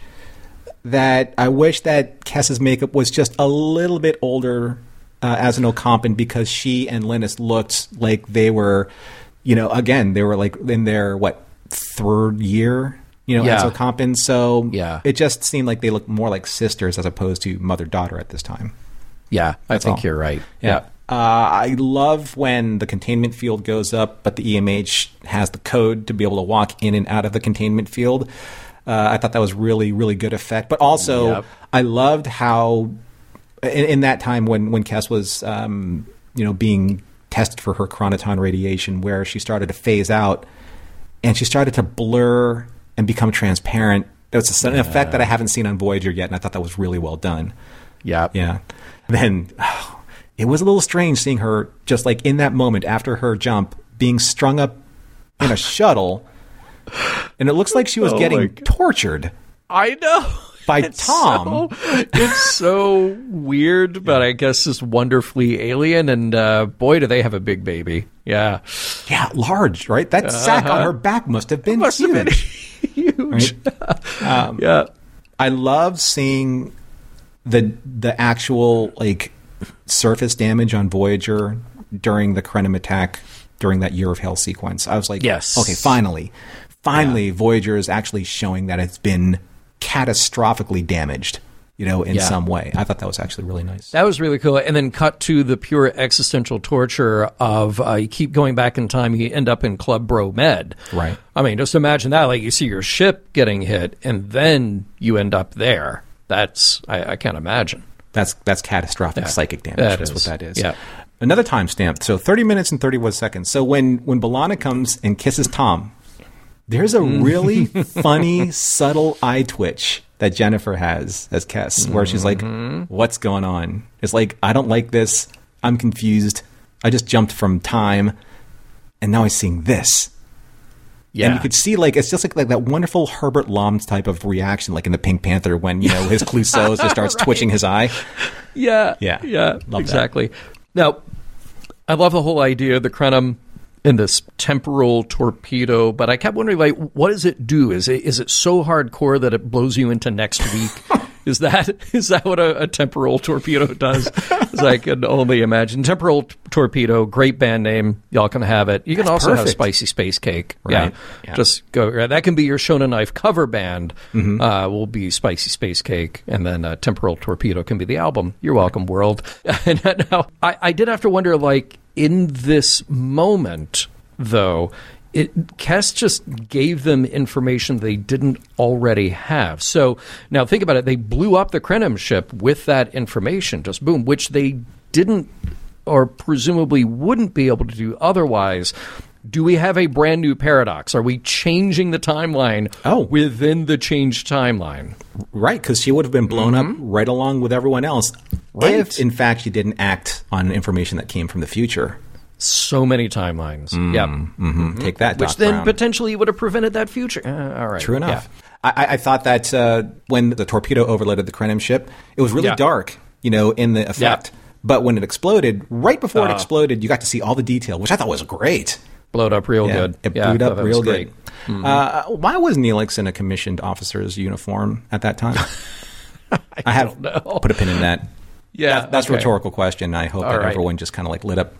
that I wish that Kes's makeup was just a little bit older uh, as an Ocampan because she and Linnis looked like they were you know, again, they were like in their what third year, you know, Yeah. Enzo Compton. So Yeah. it just seemed like they looked more like sisters as opposed to mother daughter at this time. Yeah, I think all. you're right. Uh, I love when the containment field goes up, but the EMH has the code to be able to walk in and out of the containment field. Uh, I thought that was really, really good effect. But also, Yep. I loved how in, in that time when when Kes was, um, you know, being tested for her chronoton radiation, where she started to phase out and she started to blur and become transparent. It was a an effect that I haven't seen on Voyager yet, and I thought that was really well done. Yeah. Yeah. Then [SIGHS] it was a little strange seeing her just like in that moment after her jump being strung up in a shuttle. And it looks like she was Oh getting tortured. I know. By It's Tom. so- [LAUGHS] it's so weird, but I guess it's wonderfully alien. And uh, boy, do they have a big baby. Yeah. Yeah, large, right? That sack on her back must have been Uh-huh. Must huge. have been huge. [LAUGHS] Um, yeah. I love seeing the the actual like surface damage on Voyager during the Krenim attack during that Year of Hell sequence. I was like, Yes. okay, finally, finally, Voyager is actually showing that it's been catastrophically damaged, you know, in Yeah. some way. I thought that was actually really nice. That was really cool. And then cut to the pure existential torture of uh, you keep going back in time, you end up in Club Bro Med. Right. I mean, just imagine that. Like you see your ship getting hit, and then you end up there. That's I, I can't imagine. That's that's catastrophic Yeah. psychic damage. That That's is. what that is. Yeah. Another timestamp. So 30 minutes and 31 seconds. So when when B'Elanna comes and kisses Tom, there's a Mm. really [LAUGHS] funny, subtle eye twitch that Jennifer has as Kes, where she's like, Mm-hmm. "What's going on?" It's like, "I don't like this. I'm confused. I just jumped from time, and now I'm seeing this." Yeah. And you could see like it's just like, like that wonderful Herbert Lom type of reaction, like in the Pink Panther when you know his [LAUGHS] Clouseau just starts twitching his eye. Yeah. Yeah. Yeah. Love that. exactly. Now, I love the whole idea of the Krenim in this temporal torpedo, but I kept wondering, like, what does it do? Is it is it so hardcore that it blows you into next week? [LAUGHS] is that [LAUGHS] is that what a, a temporal torpedo does? As I can only imagine. Temporal t- torpedo, great band name. Y'all can have it. You can also have spicy space cake. Right. Yeah. Yeah. Just go. That can be your Shonen Knife cover band. Mm-hmm. Uh, will be Spicy Space Cake, and then uh, Temporal Torpedo can be the album. You're welcome, world. [LAUGHS] and now I, I did have to wonder, like in this moment, though. It, Kes just gave them information they didn't already have. So now think about it. They blew up the Krenim ship with that information, just boom, which they didn't or presumably wouldn't be able to do otherwise. Do we have a brand new paradox? Are we changing the timeline Oh. within the changed timeline? Right, because she would have been blown up right along with everyone else Mm-hmm. Right. if, in fact, she didn't act on information that came from the future. So many timelines. Yep. Mm-hmm. Take that, Which Doc then Brown. potentially would have prevented that future. Uh, all right. True enough. I, I- I thought that uh, when the torpedo overloaded the Krenim ship, it was really Yeah. dark, you know, in the effect. But when it exploded, right before it Uh. exploded, you got to see all the detail, which I thought was great. Blowed up real Yeah, good. It Yeah, blew I up thought that was real great. good. Uh, why was Neelix in a commissioned officer's uniform at that time? [LAUGHS] I, have know. put a pin in that. [LAUGHS] Yeah. That- that's okay. a rhetorical question. I hope All that right. everyone just kind of like lit up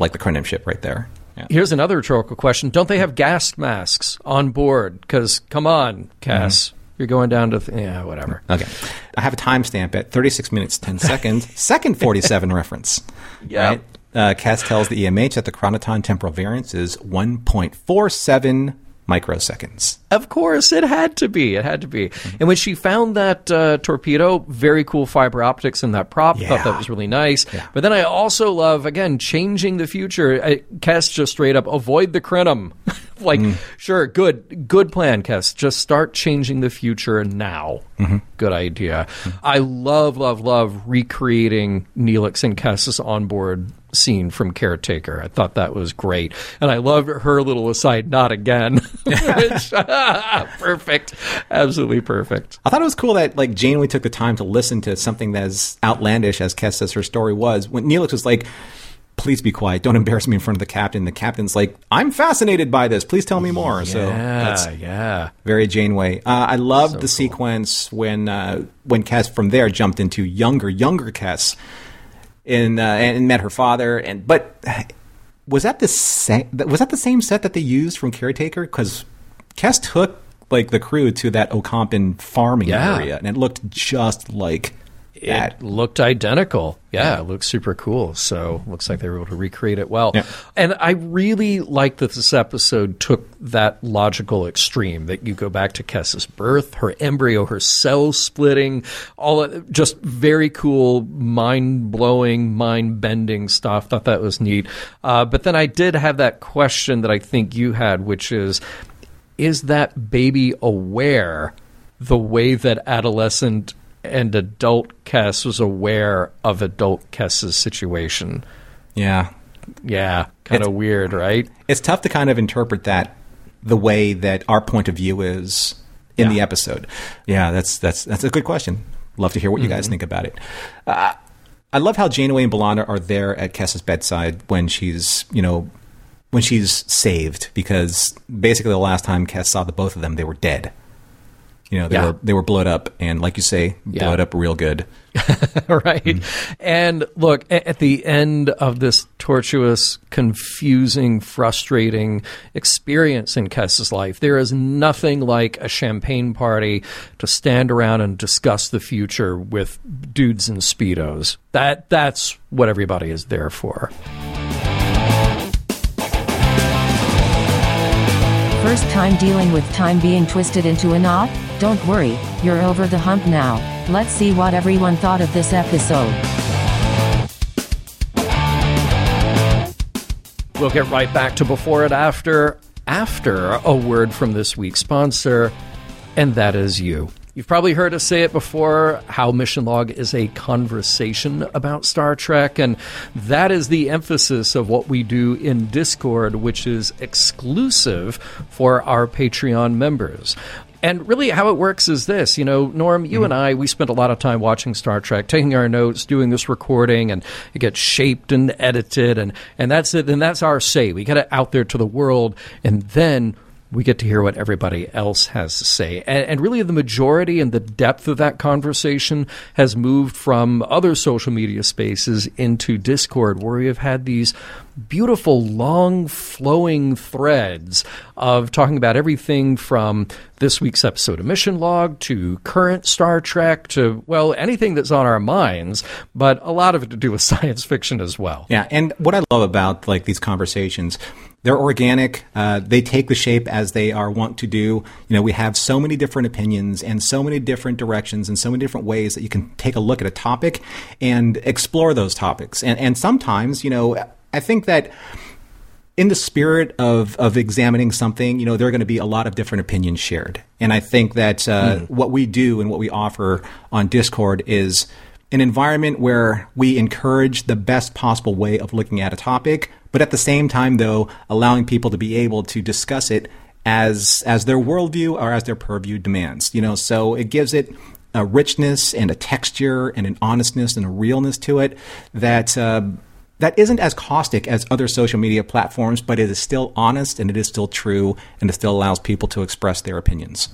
like the Krenim ship right there. Yeah. Here's another rhetorical question. Don't they have gas masks on board? Because, come on, Kes. Mm-hmm. You're going down to, th- yeah, whatever. Okay. I have a timestamp at 36 minutes, 10 [LAUGHS] seconds. Second 47 reference. Yeah. Right? Uh, Kes tells the EMH that the chronoton temporal variance is 1.47 microseconds. Of course, it had to be. It had to be. Mm-hmm. And when she found that uh, torpedo, very cool fiber optics in that prop. Thought that was really nice. Yeah. But then I also love again changing the future. I, Kes just straight up avoid the Krenim. [LAUGHS] like, Mm. sure, good, good plan, Kes. Just start changing the future now. Mm-hmm. Good idea. I love, love, love recreating Neelix and Kes's onboard scene from Caretaker. I thought that was great, and I loved her little aside. Not again. [LAUGHS] Which- [LAUGHS] perfect, absolutely perfect. I thought it was cool that like Janeway took the time to listen to something as outlandish as Kes says her story was. When Neelix was like, "Please be quiet, don't embarrass me in front of the captain." The captain's like, "I'm fascinated by this. Please tell me more." so that's Yeah, yeah. very Janeway. Uh, I loved the sequence when uh, when Kes from there jumped into younger, younger Kes, and uh, and met her father. And but was that the same? Was that the same set that they used from Caretaker? Because Kes took like the crew to that Ocampan farming Yeah. area, and it looked just like that. It looked identical. Yeah, it looks super cool. So looks like they were able to recreate it well. Yeah. And I really like that this episode took that logical extreme that you go back to Kes's birth, her embryo, her cell splitting, all of, just very cool, mind blowing, mind bending stuff. Thought that was neat. Uh, but then I did have that question that I think you had, which is, is that baby aware the way that adolescent and adult Kes was aware of adult Kes's situation? Yeah, Yeah, kind of weird, right? it's tough to kind of interpret that the way that our point of view is in the episode. Yeah, that's that's that's a good question. Love to hear what you guys think about it. Uh, I love how Janeway and B'Elanna are there at Kes's bedside when she's you know when she's saved because basically the last time Kes saw the both of them they were dead. You know they Yeah. were they were blowed up and like you say Yeah. blowed up real good. [LAUGHS] right? Mm-hmm. And look, at the end of this tortuous, confusing, frustrating experience in Kes's life, there is nothing like a champagne party to stand around and discuss the future with dudes in speedos. That that's what everybody is there for. First time dealing with time being twisted into a knot? Don't worry, you're over the hump now. Let's see what everyone thought of this episode. We'll get right back to before and after after a word from this week's sponsor, and that is you. You've probably heard us say it before how Mission Log is a conversation about Star Trek, and that is the emphasis of what we do in Discord, which is exclusive for our Patreon members. And really, how it works is this. You know, Norm, you and mm-hmm. I, we spent a lot of time watching Star Trek, taking our notes, doing this recording, and it gets shaped and edited, and, and that's it. And that's our say. We get it out there to the world, and then we get to hear what everybody else has to say. And, and really, the majority and the depth of that conversation has moved from other social media spaces into Discord, where we have had these beautiful, long, flowing threads of talking about everything from this week's episode of Mission Log to current Star Trek to, well, anything that's on our minds, but a lot of it to do with [LAUGHS] science fiction as well. Yeah, and what I love about like these conversations, they're organic. Uh, they take the shape as they are wont to do. You know, we have so many different opinions and so many different directions and so many different ways that you can take a look at a topic and explore those topics. And and sometimes, you know, I think that in the spirit of of examining something, you know, there are going to be a lot of different opinions shared. And I think that uh, what we do and what we offer on Discord is an environment where we encourage the best possible way of looking at a topic, but at the same time, though, allowing people to be able to discuss it as as their worldview or as their purview demands. You know, so it gives it a richness and a texture and an honestness and a realness to it that. Uh, that isn't as caustic as other social media platforms, but it is still honest and it is still true and it still allows people to express their opinions.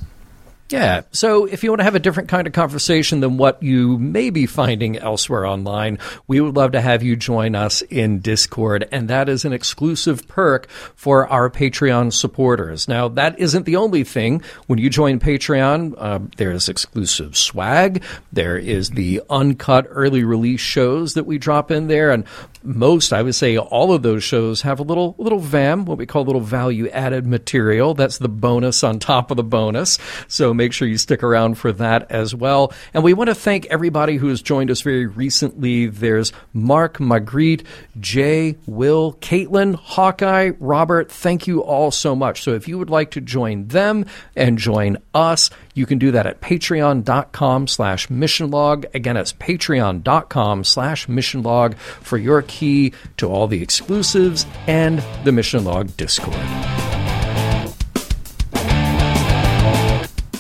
Yeah. So if you want to have a different kind of conversation than what you may be finding elsewhere online, we would love to have you join us in Discord. And that is an exclusive perk for our Patreon supporters. Now, that isn't the only thing. When you join Patreon, uh, there's exclusive swag. There is the uncut early release shows that we drop in there. And most, I would say all of those shows have a little, little VAM, what we call a little value added material. That's the bonus on top of the bonus. So make sure you stick around for that as well. And we want to thank everybody who has joined us very recently. There's Mark, Magritte, Jay, Will, Caitlin, Hawkeye, Robert. Thank you all so much. So if you would like to join them and join us, you can do that at patreon.com slash missionlog. Again, it's patreon.com slash missionlog for your key to all the exclusives and the Mission Log Discord.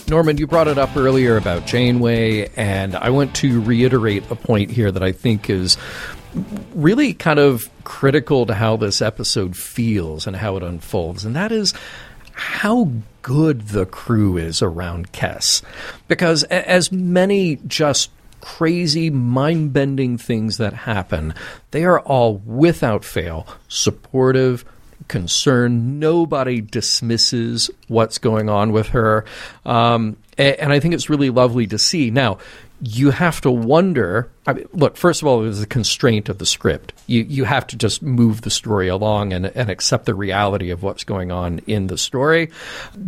Norman, you brought it up earlier about Janeway, and I want to reiterate a point here that I think is really kind of critical to how this episode feels and how it unfolds, and that is how good the crew is around Kess. Because as many just crazy, mind bending things that happen, they are all without fail supportive, concerned. Nobody dismisses what's going on with her. Um, and I think it's really lovely to see. Now, you have to wonder. I mean, look, first of all, there's a constraint of the script. You you have to just move the story along and, and accept the reality of what's going on in the story.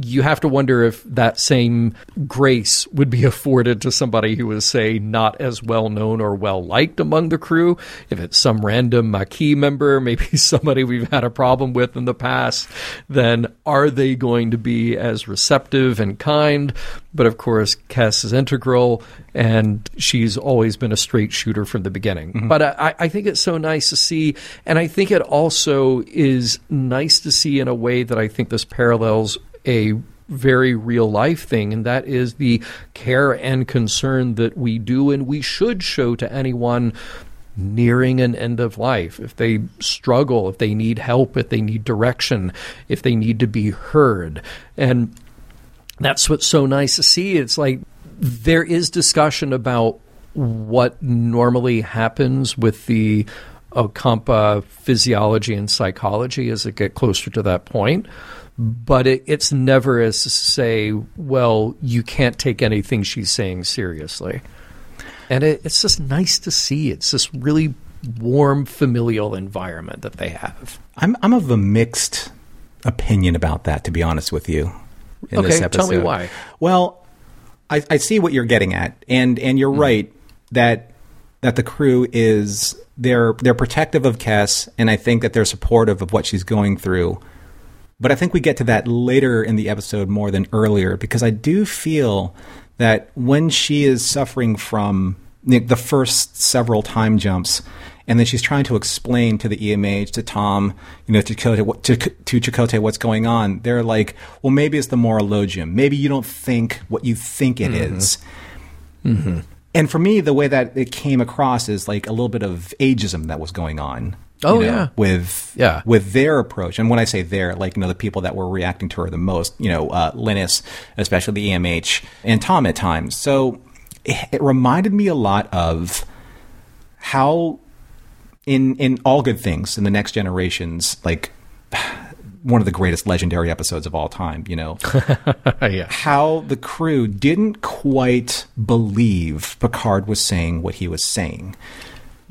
You have to wonder if that same grace would be [LAUGHS] afforded to somebody who is, say, not as well known or well liked among the crew. If it's some random Maquis member, [LAUGHS] maybe somebody we've had a problem with in the past, then are they going to be as receptive and kind? But of course, Kes is integral, and she's always been a straight shooter from the beginning. Mm-hmm. But uh, I, I think it's so nice to see, and I think it also is nice to see in a way that I think this parallels a very real life thing, and that is the care and concern that we do and we should show to anyone nearing an end of life, if they struggle, if they need help, if they need direction, if they need to be heard. And that's what's so nice to see. It's like there is discussion about what normally happens with the Ocampa physiology and psychology as it get closer to that point. But it, it's never as to say, well, you can't take anything she's saying seriously. And it, it's just nice to see. It's this really warm, familial environment that they have. I'm I'm of a mixed opinion about that, to be honest with you. In this Okay, episode. tell me why. Well, I, I see what you're getting at, and and you're hmm. right that that the crew is they're they're protective of Kes, and I think that they're supportive of what she's going through. But I think we get to that later in the episode more than earlier because I do feel that when she is suffering from the the first several time jumps, and then she's trying to explain to the EMH, to Tom, you know, to Chakotay, to, to Chakotay what's going on. They're like, well, maybe it's the morilogium. Maybe you don't think what you think it mm-hmm. is. Mm-hmm. And for me, the way that it came across is like a little bit of ageism that was going on. you Oh, know, yeah. with Yeah. with their approach. And when I say their, like you know, the people that were reacting to her the most, you know, uh, Linnis, especially the EMH, and Tom at times. So it, it reminded me a lot of how in in all good things in the next generations, like one of the greatest legendary episodes of all time. You know, [LAUGHS] yeah. how the crew didn't quite believe Picard was saying what he was saying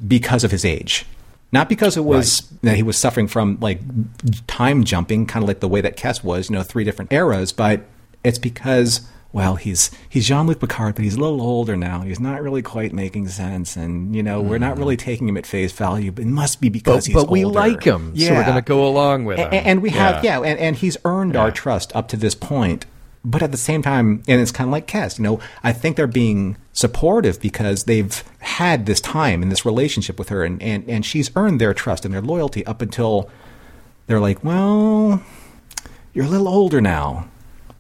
because of his age. Not because it was that he was suffering from like time jumping, kind of like the way that Kes was, you know, three different eras, but it's because well, he's he's Jean Luc Picard, but he's a little older now. He's not really quite making sense, and you know, we're not really taking him at face value. But it must be because Mm. But, he's but we like him, so we're going to go along with him. And, we have yeah, and, and he's earned our trust up to this point but at the same time and it's kind of like Kes, you know I think they're being supportive because they've had this time in this relationship with her and, and, and she's earned their trust and their loyalty up until they're like well you're a little older now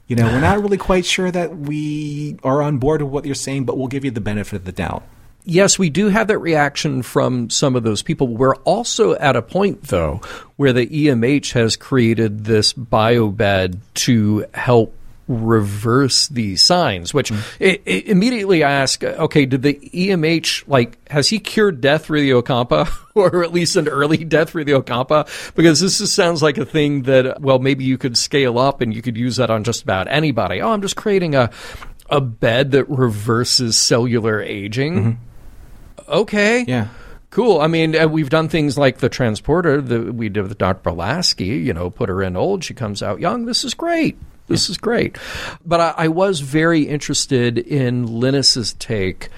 you know we're not really quite sure that we are on board with what you're saying but we'll give you the benefit of the doubt yes, we do have that reaction from some of those people. We're also at a point, though, where the EMH has created this biobed to help reverse these signs which hmm. i i immediately I ask uh, okay did the EMH like has he cured death through the Ocampa [LAUGHS] or at least an early death through the Ocampa because this just sounds like a thing that uh, well maybe you could scale up and you could use that on just about anybody oh I'm just creating a a bed that reverses cellular aging mm-hmm. okay. Yeah. Cool. I mean, uh, we've done things like the transporter that we did with Dr. Pulaski, you know, put her in old, she comes out young. This is great. This is great. But I, I was very interested in Linnis's take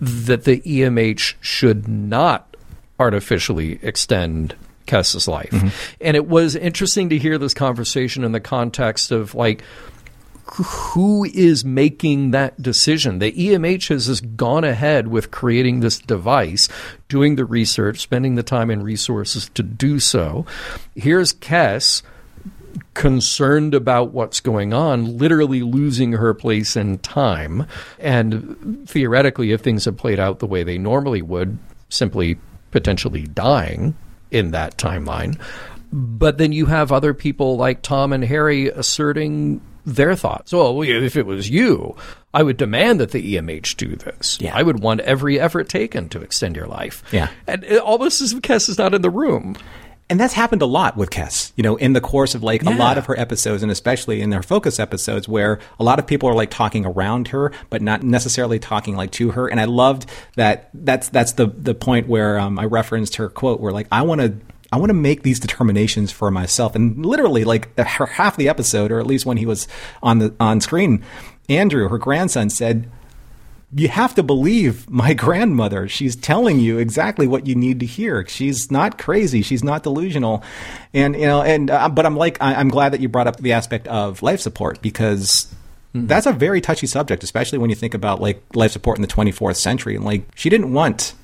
that the EMH should not artificially extend Kes's life. Mm-hmm. And it was interesting to hear this conversation in the context of like, who is making that decision? The EMH has just gone ahead with creating this device, doing the research, spending the time and resources to do so. Here's Kes concerned about what's going on, literally losing her place in time. And theoretically, if things had played out the way they normally would, simply potentially dying in that timeline. But then you have other people like Tom and Harry asserting their thoughts. Well, if it was you, I would demand that the EMH do this. Yeah. I would want every effort taken to extend your life. Yeah. And uh, it, almost as if Kes is not in the room. And that's happened a lot with Kes, you know, in the course of like a lot of her episodes and especially in their focus episodes where a lot of people are like talking around her, but not necessarily talking like to her. And I loved that that's, that's the, the point where um, I referenced her quote where like, I want to, I want to make these determinations for myself. And literally like half the episode, or at least when he was on the, on screen, Andrew, her grandson said, you have to believe my [LAUGHS] grandmother. She's telling you exactly what you need to hear. She's not crazy. She's not delusional. And, you know, and, uh, but I'm like, I, I'm glad that you brought up the aspect of life support because that's a very touchy subject, especially when you think about like life support in the 24th century. And like, she didn't want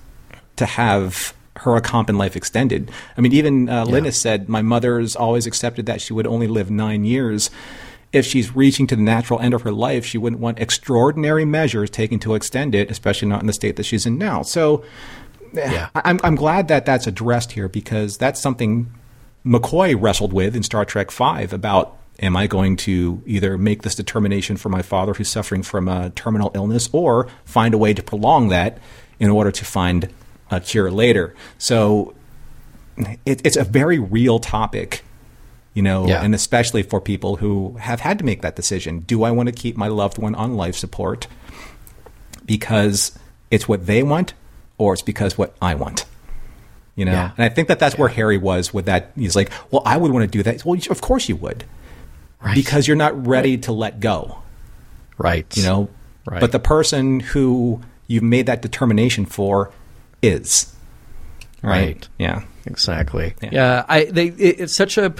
to have her accompaniment life extended. I mean, even uh, Linnis said, my mother's always accepted that she would only live nine years if she's reaching to the natural end of her life, she wouldn't want extraordinary measures taken to extend it, especially not in the state that she's in now. So eh, Yeah. I- I'm, I'm glad that that's addressed here because that's something McCoy wrestled with in Star Trek Five about. Am I going to either make this determination for my father who's suffering from a terminal illness or find a way to prolong that in order to find a cure later? So it, it's a very real topic you know, Yeah. and especially for people who have had to make that decision. Do I want to keep my loved one on life support because it's what they want or it's because what I want? You know, Yeah. and I think that that's where Harry was with that. He's like, well, I would want to do that. Well, of course you would. Right. Because you're not ready to let go, Right. you know? Right. But the person who you've made that determination for is. Right. Yeah. Exactly. Yeah. Yeah, I they it, it's such a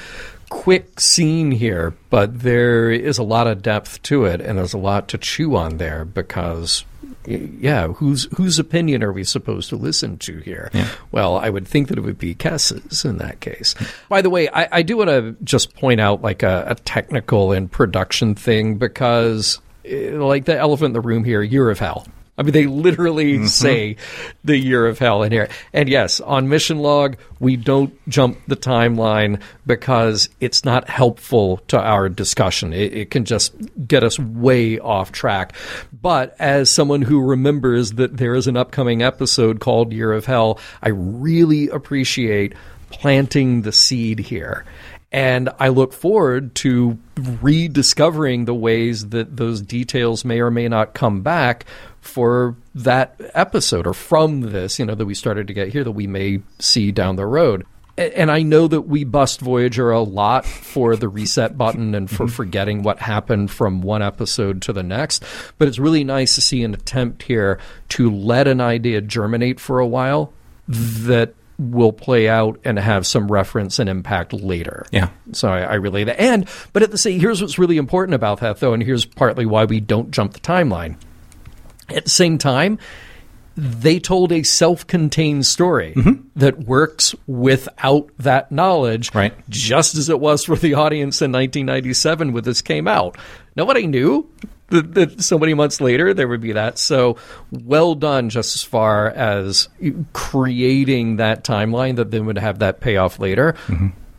quick scene here, but there is a lot of depth to it and there's a lot to chew on there because yeah, whose whose opinion are we supposed to listen to here? Well, I would think that it would be Kes's in that case. By the way, I, I do want to just point out like a, a technical and production thing because, eh, like the elephant in the room here, Year of Hell. I mean, they literally mm-hmm. say the year of hell in here. And yes, on mission log, we don't jump the timeline because it's not helpful to our discussion. It, it can just get us way off track. But as someone who remembers that there is an upcoming episode called Year of Hell, I really appreciate planting the seed here. And I look forward to rediscovering the ways that those details may or may not come back for that episode or from this, you know, that we started to get here that we may see down the road. And I know that we bust Voyager a lot for the reset button and for mm-hmm. forgetting what happened from one episode to the next. But it's really nice to see an attempt here to let an idea germinate for a while that will play out and have some reference and impact later. Yeah. So I, I relay that. And, but at the same, here's what's really important about that, though, and here's partly why we don't jump the timeline. At the same time, they told a self-contained story mm-hmm. that works without that knowledge, Right. just as it was for the audience in 1997 when this came out. Nobody knew that, so many months later there would be that. So well done, just as far as creating that timeline that then would have that payoff later,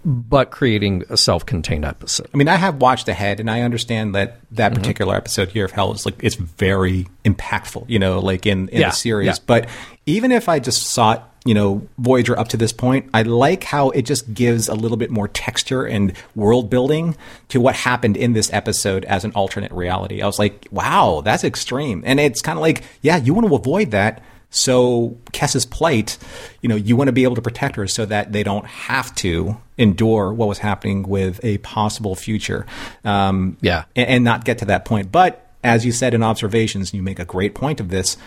but creating a self-contained episode. I mean, I have watched ahead, and I understand that that Mm-hmm. particular episode here of Hell is like it's very impactful, you know, like in, in Yeah, the series. yeah. But even if I just saw it, you know, Voyager up to this point, I like how it just gives a little bit more texture and world building to what happened in this episode as an alternate reality. I was like, wow, that's extreme, and it's kind of like, yeah, you want to avoid that. So Kes's plight, you know, you want to be able to protect her so that they don't have to endure what was happening with a possible future. Um, Yeah. and, and not get to that point. But as you said in observations, you make a great point of this.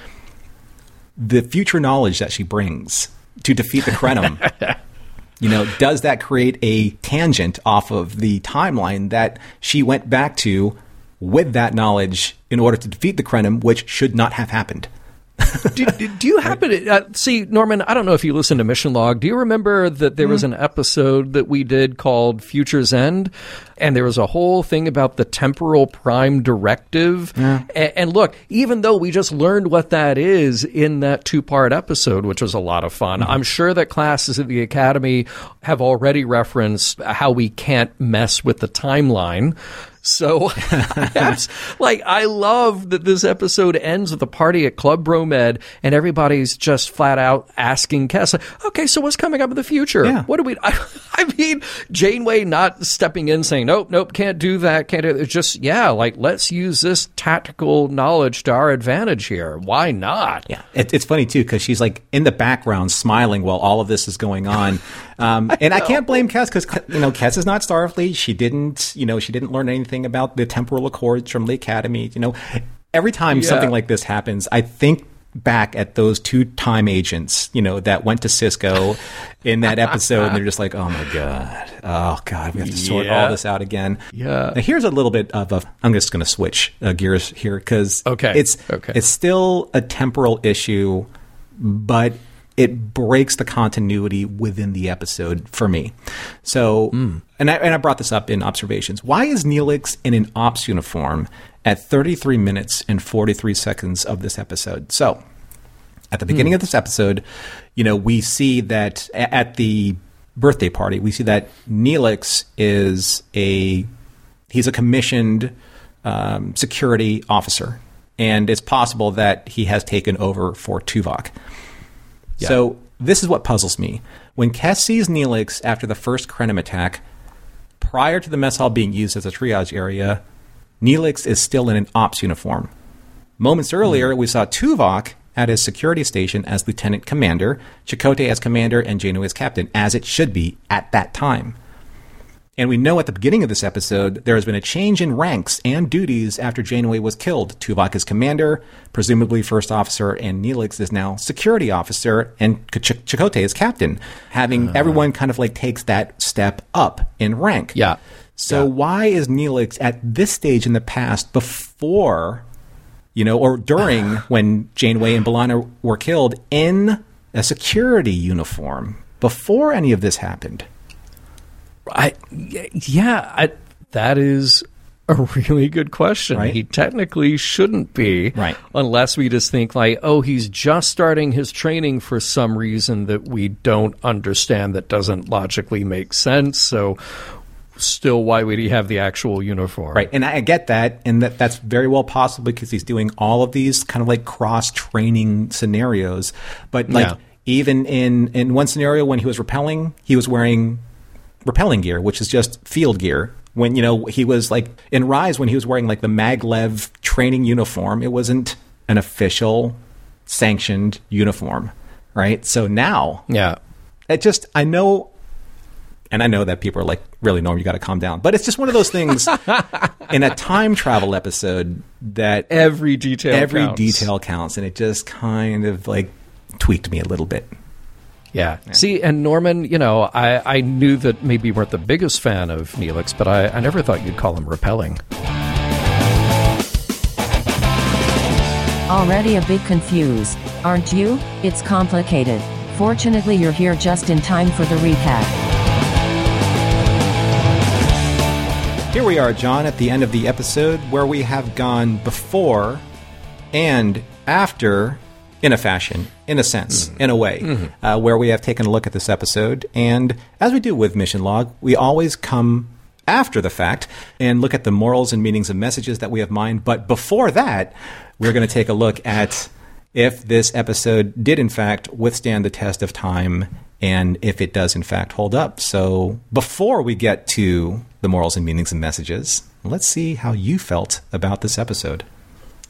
The future knowledge that she brings to defeat the Krenim, [LAUGHS] you know, does that create a tangent off of the timeline that she went back to with that knowledge in order to defeat the Krenim, which should not have happened? [LAUGHS] do, do- do you happen to uh, see Norman? I don't know if you listened to Mission Log. Do you remember that there was an episode that we did called Future's End, and there was a whole thing about the temporal prime directive? A- and, look, even though we just learned what that is in that two-part episode, which was a lot of fun, I'm sure that classes at the academy have already referenced how we can't mess with the timeline. So, [LAUGHS] like, I love that this episode ends with a party at Club Bromed and everybody's just flat out asking Kes, like, okay, so what's coming up in the future? Yeah. What do we, I, [LAUGHS] I mean, Janeway not stepping in saying, nope, nope, can't do that, can't do it. It's just, yeah, like, let's use this tactical knowledge to our advantage here. Why not? Yeah, it, it's funny too because she's like in the background smiling while all of this is going on, um, and I [LAUGHS] can't blame Kes because you know Kes is not Starfleet. She didn't, you know, she didn't learn anything about the temporal accords from the Academy. You know, every time Yeah. something like this happens, I think back at those two time agents, you know, that went to Sisko [LAUGHS] in that episode, and they're just like, oh my god, oh god, we have to sort Yeah. all this out again. Yeah. Now, here's a little bit of a. I'm just going to switch uh, gears here because Okay. it's Okay. it's still a temporal issue, but it breaks the continuity within the episode for me. So, and I, and I brought this up in observations. Why is Neelix in an ops uniform at 33 minutes and 43 seconds of this episode? So, at the beginning of this episode, you know, we see that at the birthday party, we see that Neelix is a he's a commissioned um, security officer, and it's possible that he has taken over for Tuvok. So this is what puzzles me. When Kes sees Neelix after the first Krenim attack, prior to the mess hall being used as a triage area, Neelix is still in an ops uniform. Moments hmm. earlier, we saw Tuvok at his security station as lieutenant commander, Chakotay as commander, and Janeway as captain, as it should be at that time. And we know at the beginning of this episode there has been a change in ranks and duties after Janeway was killed. Tuvok is commander, presumably first officer, and Neelix is now security officer, and Ch- Chakotay is captain. Having uh. everyone kind of like takes that step up in rank. Yeah. So why is Neelix at this stage in the past before, you know, or during [SIGHS] when Janeway and B'Elanna were killed in a security uniform before any of this happened? I, yeah, I, that is a really good question. Right. He technically shouldn't be, Right. Unless we just think like, oh, he's just starting his training for some reason that we don't understand that doesn't logically make sense. So, still, why would he have the actual uniform? Right, and I get that, and that that's very well possible because he's doing all of these kind of like cross training scenarios. But like Yeah. even in in one scenario when he was rappelling, he was wearing rappelling gear, which is just field gear. When you know he was like in Rise, when he was wearing like the Maglev training uniform, it wasn't an official sanctioned uniform, right? So now Yeah. it just I know and I know that people are like, really, Norm, you got to calm down. But it's just one of those things [LAUGHS] in a time travel episode that Every detail. every counts. detail counts, and it just kind of like tweaked me a little bit. Yeah. See, and Norman, you know, I, I knew that maybe you weren't the biggest fan of Neelix, but I, I never thought you'd call him repelling. Already a bit confused, aren't you? It's complicated. Fortunately, you're here just in time for the recap. Here we are, John, at the end of the episode where we have gone before and after in a fashion, in a sense, in a way, uh, where we have taken a look at this episode. And as we do with Mission Log, we always come after the fact and look at the morals and meanings and messages that we have mined. But before that, we're going to take a look at if this episode did, in fact, withstand the test of time and if it does, in fact, hold up. So before we get to the morals and meanings and messages, let's see how you felt about this episode.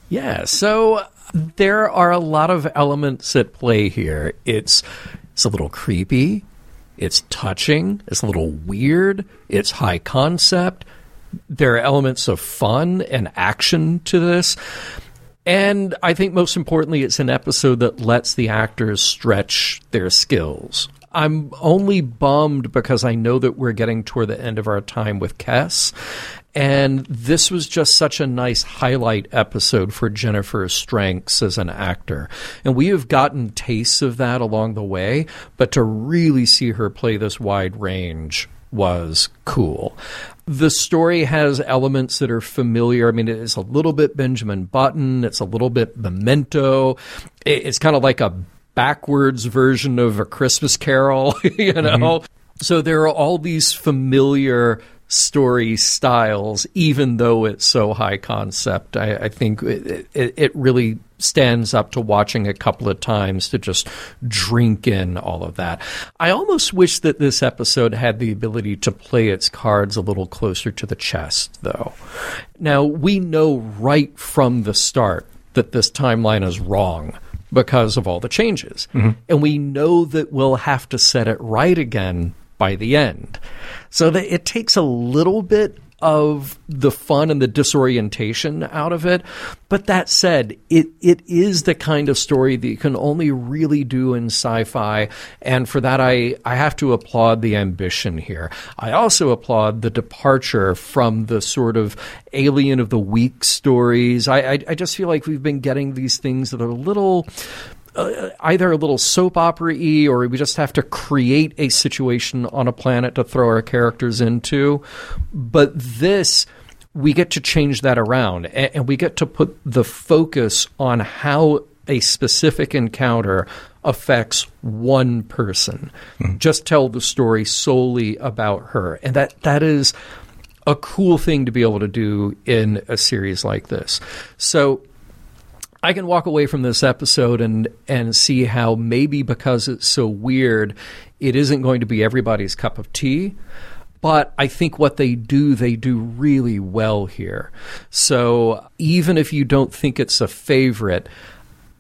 Yeah, so there are a lot of elements at play here. It's it's a little creepy, it's touching, it's a little weird, it's high concept. There are elements of fun and action to this. And I think most importantly, it's an episode that lets the actors stretch their skills. I'm only bummed because I know that we're getting toward the end of our time with Kes. And this was just such a nice highlight episode for Jennifer's strengths as an actor. And we have gotten tastes of that along the way, but to really see her play this wide range was cool. The story has elements that are familiar. I mean, it's a little bit Benjamin Button, it's a little bit Memento. It's kind of like a backwards version of a Christmas Carol, [LAUGHS] you mm-hmm. know? So there are all these familiar story styles, even though it's so high concept. I, I think it, it, it really stands up to watching a couple of times to just drink in all of that. I almost wish that this episode had the ability to play its cards a little closer to the chest, though. Now, we know right from the start that this timeline is wrong because of all the changes. Mm-hmm. And we know that we'll have to set it right again by the end. So that it takes a little bit of the fun and the disorientation out of it. But that said, it it is the kind of story that you can only really do in sci-fi, and for that I I have to applaud the ambition here. I also applaud the departure from the sort of alien of the week stories. I I, I just feel like we've been getting these things that are a little uh, either a little soap opera y or we just have to create a situation on a planet to throw our characters into. But this, we get to change that around and, and we get to put the focus on how a specific encounter affects one person. Just tell the story solely about her. And that that is a cool thing to be able to do in a series like this. So I can walk away from this episode and and see how maybe because it's so weird, it isn't going to be everybody's cup of tea. But I think what they do, they do really well here. So even if you don't think it's a favorite,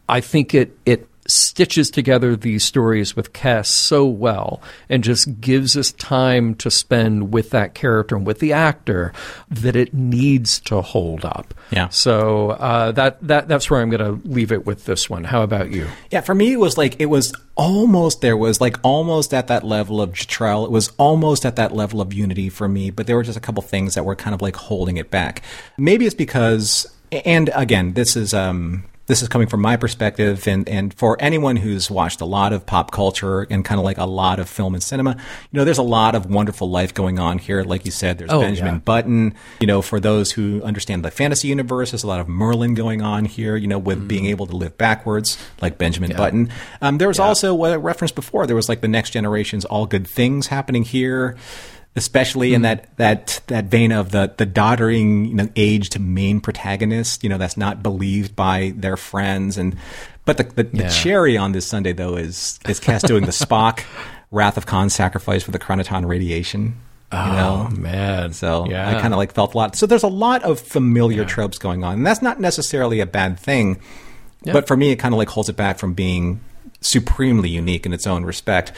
I think it it stitches together these stories with Kes so well and just gives us time to spend with that character and with the actor that it needs to hold up. Yeah. So uh, that that that's where I'm going to leave it with this one. How about you? Yeah, for me, it was like it was almost there was like almost at that level of trial. It was almost at that level of unity for me, but there were just a couple things that were kind of like holding it back. Maybe it's because, and again, this is um this is coming from my perspective, and and for anyone who's watched a lot of pop culture and kind of like a lot of film and cinema, you know, there's a lot of wonderful life going on here. Like you said, there's Oh, Benjamin yeah. Button. You know, for those who understand the fantasy universe, there's a lot of Merlin going on here. You know, with Mm. being able to live backwards, like Benjamin Button. Um, there was also what I referenced before. There was like the next generation's all good things happening here. Especially Mm. in that, that that vein of the the doddering you know, aged main protagonist, you know that's not believed by their friends, and but the the, the cherry on this Sunday though is is Kes doing the Spock [LAUGHS] Wrath of Khan sacrifice for the Chronoton radiation. You know? Oh, man. So Yeah. I kind of like felt a lot. So there's a lot of familiar tropes going on, and that's not necessarily a bad thing. But for me, it kind of like holds it back from being supremely unique in its own respect.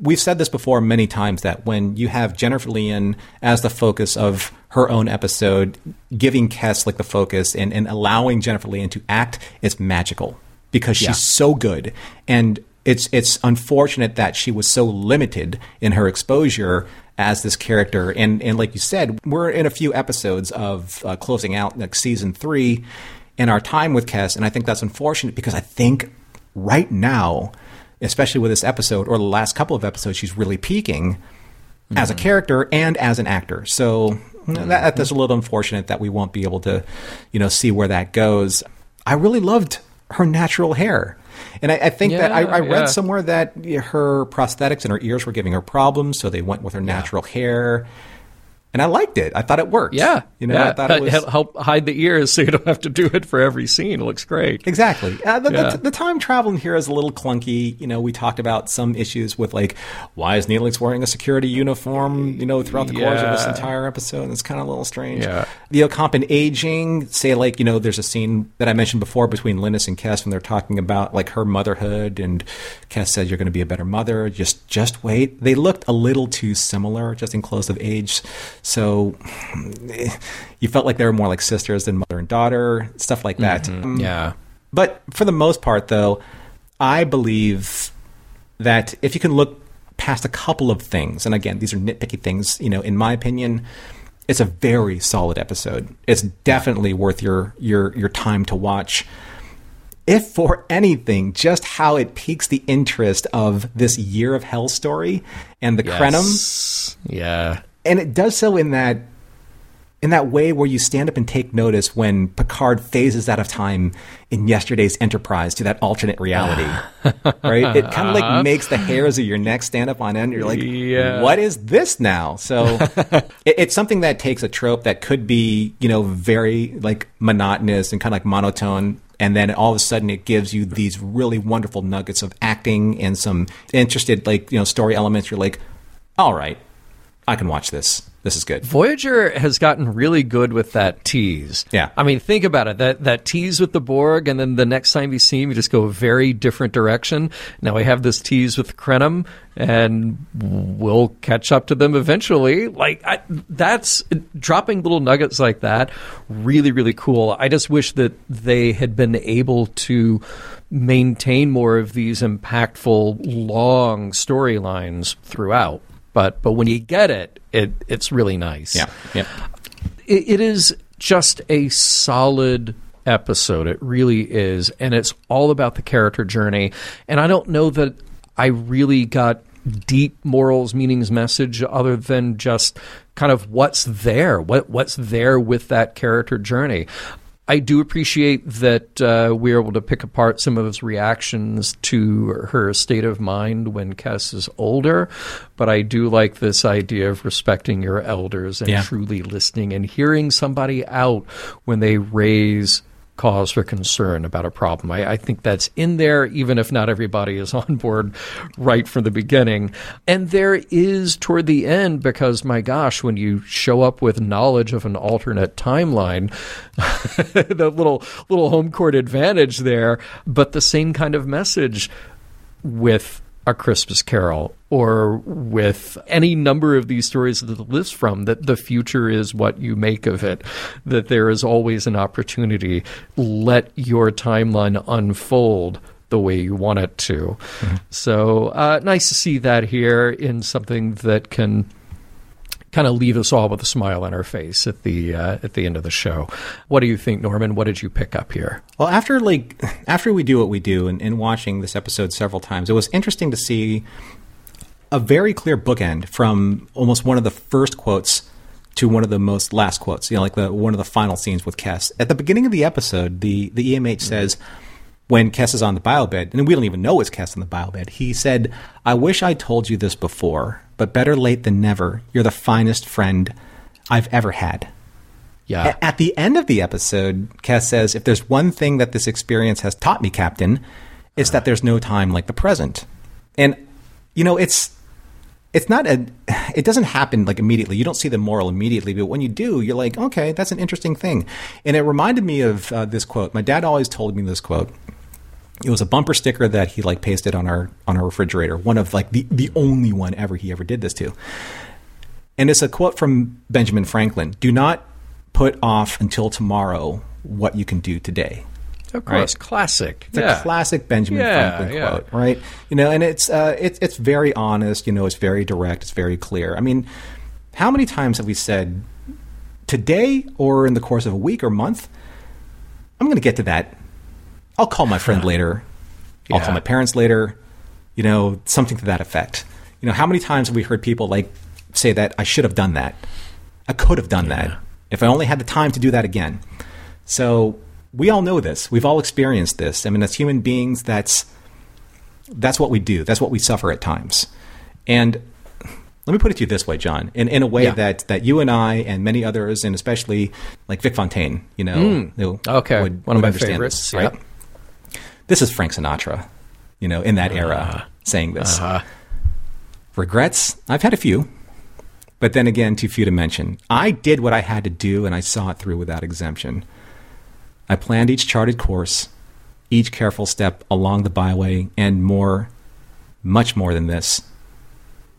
We've said this before many times that when you have Jennifer Lien as the focus of her own episode, giving Kes like the focus and, and allowing Jennifer Lien to act, it's magical because she's Yeah. so good. And it's it's unfortunate that she was so limited in her exposure as this character. And and like you said, we're in a few episodes of uh, closing out like season three, and our time with Kes. And I think that's unfortunate because I think right now, especially with this episode or the last couple of episodes, she's really peaking as a mm-hmm. character and as an actor. So that, mm-hmm. that's a little unfortunate that we won't be able to, you know, see where that goes. I really loved her natural hair. And I, I think that I, I read yeah. somewhere that her prosthetics and her ears were giving her problems, so they went with her natural hair. And I liked it. I thought it worked. Yeah, you know, yeah. I thought it was help hide the ears so you don't have to do it for every scene. It looks great. Exactly. Uh, the, Yeah. the, the time traveling here is a little clunky. You know, we talked about some issues with like, why is Neelix wearing a security uniform? You know, throughout the course of this entire episode, and it's kind of a little strange. Yeah. The Ocampan aging, say like, you know, there's a scene that I mentioned before between Linnis and Kes when they're talking about like her motherhood, and Kes said you're going to be a better mother. Just, just wait. They looked a little too similar, just in close of age. So you felt like they were more like sisters than mother and daughter, stuff like that. Mm. Yeah. But for the most part, though, I believe that if you can look past a couple of things, and again, these are nitpicky things, you know, in my opinion, it's a very solid episode. It's definitely worth your your your time to watch. If for anything, just how it piques the interest of this year of hell story and the Krenim Yes. Yeah. And it does so in that in that way where you stand up and take notice when Picard phases out of time in yesterday's Enterprise to that alternate reality, [LAUGHS] right? It kind of like makes the hairs of your neck stand up on end. You're like, Yeah. what is this now? So [LAUGHS] it, it's something that takes a trope that could be, you know, very like monotonous and kind of like monotone. And then all of a sudden it gives you these really wonderful nuggets of acting and some interested, like, you know, story elements. You're like, all right, I can watch this. This is good. Voyager has gotten really good with that tease. Yeah. I mean, think about it. That that tease with the Borg, and then the next time you see him, you just go a very different direction. Now we have this tease with Krenim, and we'll catch up to them eventually. Like I, that's dropping little nuggets like that. Really, really cool. I just wish that they had been able to maintain more of these impactful, long storylines throughout. But but when you get it, it it's really nice Yeah. Yeah. it, it is just a solid episode. It really is. And it's all about the character journey. And I don't know that I really got deep morals, meanings, message other than just kind of what's there, what what's there with that character journey. I do appreciate that uh, we are able to pick apart some of his reactions to her state of mind when Kes is older, but I do like this idea of respecting your elders and Yeah. truly listening and hearing somebody out when they raise cause for concern about a problem. I, I think that's in there, even if not everybody is [LAUGHS] on board right from the beginning. And there is toward the end, because my gosh, when you show up with knowledge of an alternate timeline, [LAUGHS] the little little home court advantage there, but the same kind of message with a Christmas Carol or with any number of these stories that it lists from, that the future is what you make of it, that there is always an opportunity. Let your timeline unfold the way you want it to. So uh, nice to see that here in something that can kind of leave us all with a smile on our face at the uh, at the end of the show. What do you think, Norman? What did you pick up here? Well, after like [LAUGHS] after we do what we do, and, and watching this episode several times, it was interesting to see a very clear bookend from almost one of the first quotes to one of the most last quotes. You know, like the one of the final scenes with Kes at the beginning of the episode. The the EMH says when Kes is on the biobed, and we don't even know it's Kes on the biobed. He said, "I wish I told you this before, but better late than never. You're the finest friend I've ever had." Yeah. A- At the end of the episode, Kes says, If there's one thing that this experience has taught me, Captain, it's that there's no time like the present. And, you know, it's. It's not a. It doesn't happen like immediately. You don't see the moral immediately, but when you do, you're like, okay, that's an interesting thing. And it reminded me of uh, this quote. My dad always told me this quote. It was a bumper sticker that he like pasted on our on our refrigerator. One of like the the only one ever he ever did this to. And it's a quote from Benjamin Franklin Do not put off until tomorrow what you can do today. Of course, Right. classic. It's yeah. a classic Benjamin Yeah, Franklin yeah. quote, right? You know, and it's uh, it's it's very honest. You know, it's very direct. It's very clear. I mean, how many times have we said today, or in the course of a week or month, I'm going to get to that. I'll call my friend later. I'll call my parents later. You know, something to that effect. You know, how many times have we heard people like say that I should have done that? I could have done that if I only had the time to do that again. So we all know this. We've all experienced this. I mean, as human beings, that's that's what we do. That's what we suffer at times. And let me put it to you this way, John, in, in a way Yeah. that, that you and I and many others, and especially like Vic Fontaine, you know, who Hmm. Okay, would- one of my favorites, this, right? This is Frank Sinatra, you know, in that era, saying this. Uh-huh. Regrets? I've had a few, but then again, too few to mention. I did what I had to do, and I saw it through without exemption. I planned each charted course, each careful step along the byway, and more, much more than this.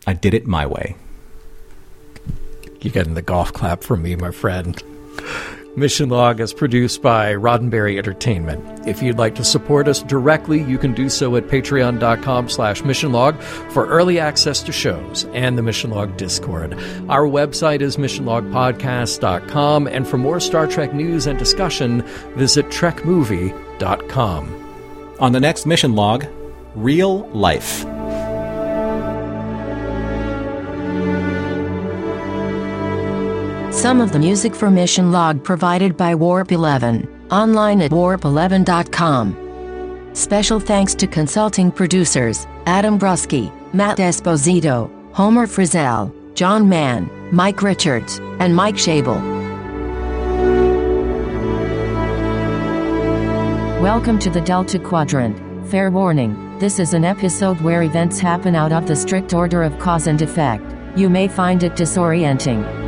I did it my way. You're getting the golf clap from me, my friend. Mission Log is produced by Roddenberry Entertainment. If you'd like to support us directly, you can do so at patreon.com slash missionlog for early access to shows and the Mission Log Discord. Our website is missionlogpodcast.com, and for more Star Trek news and discussion, visit trekmovie.com. On the next mission log, real life. Some of the music for Mission Log provided by Warp 11, online at warp11.com. Special thanks to consulting producers Adam Brusky, Matt Esposito, Homer Frizzell, John Mann, Mike Richards, and Mike Shabel. Welcome to the Delta Quadrant. Fair warning, this is an episode where events happen out of the strict order of cause and effect. You may find it disorienting.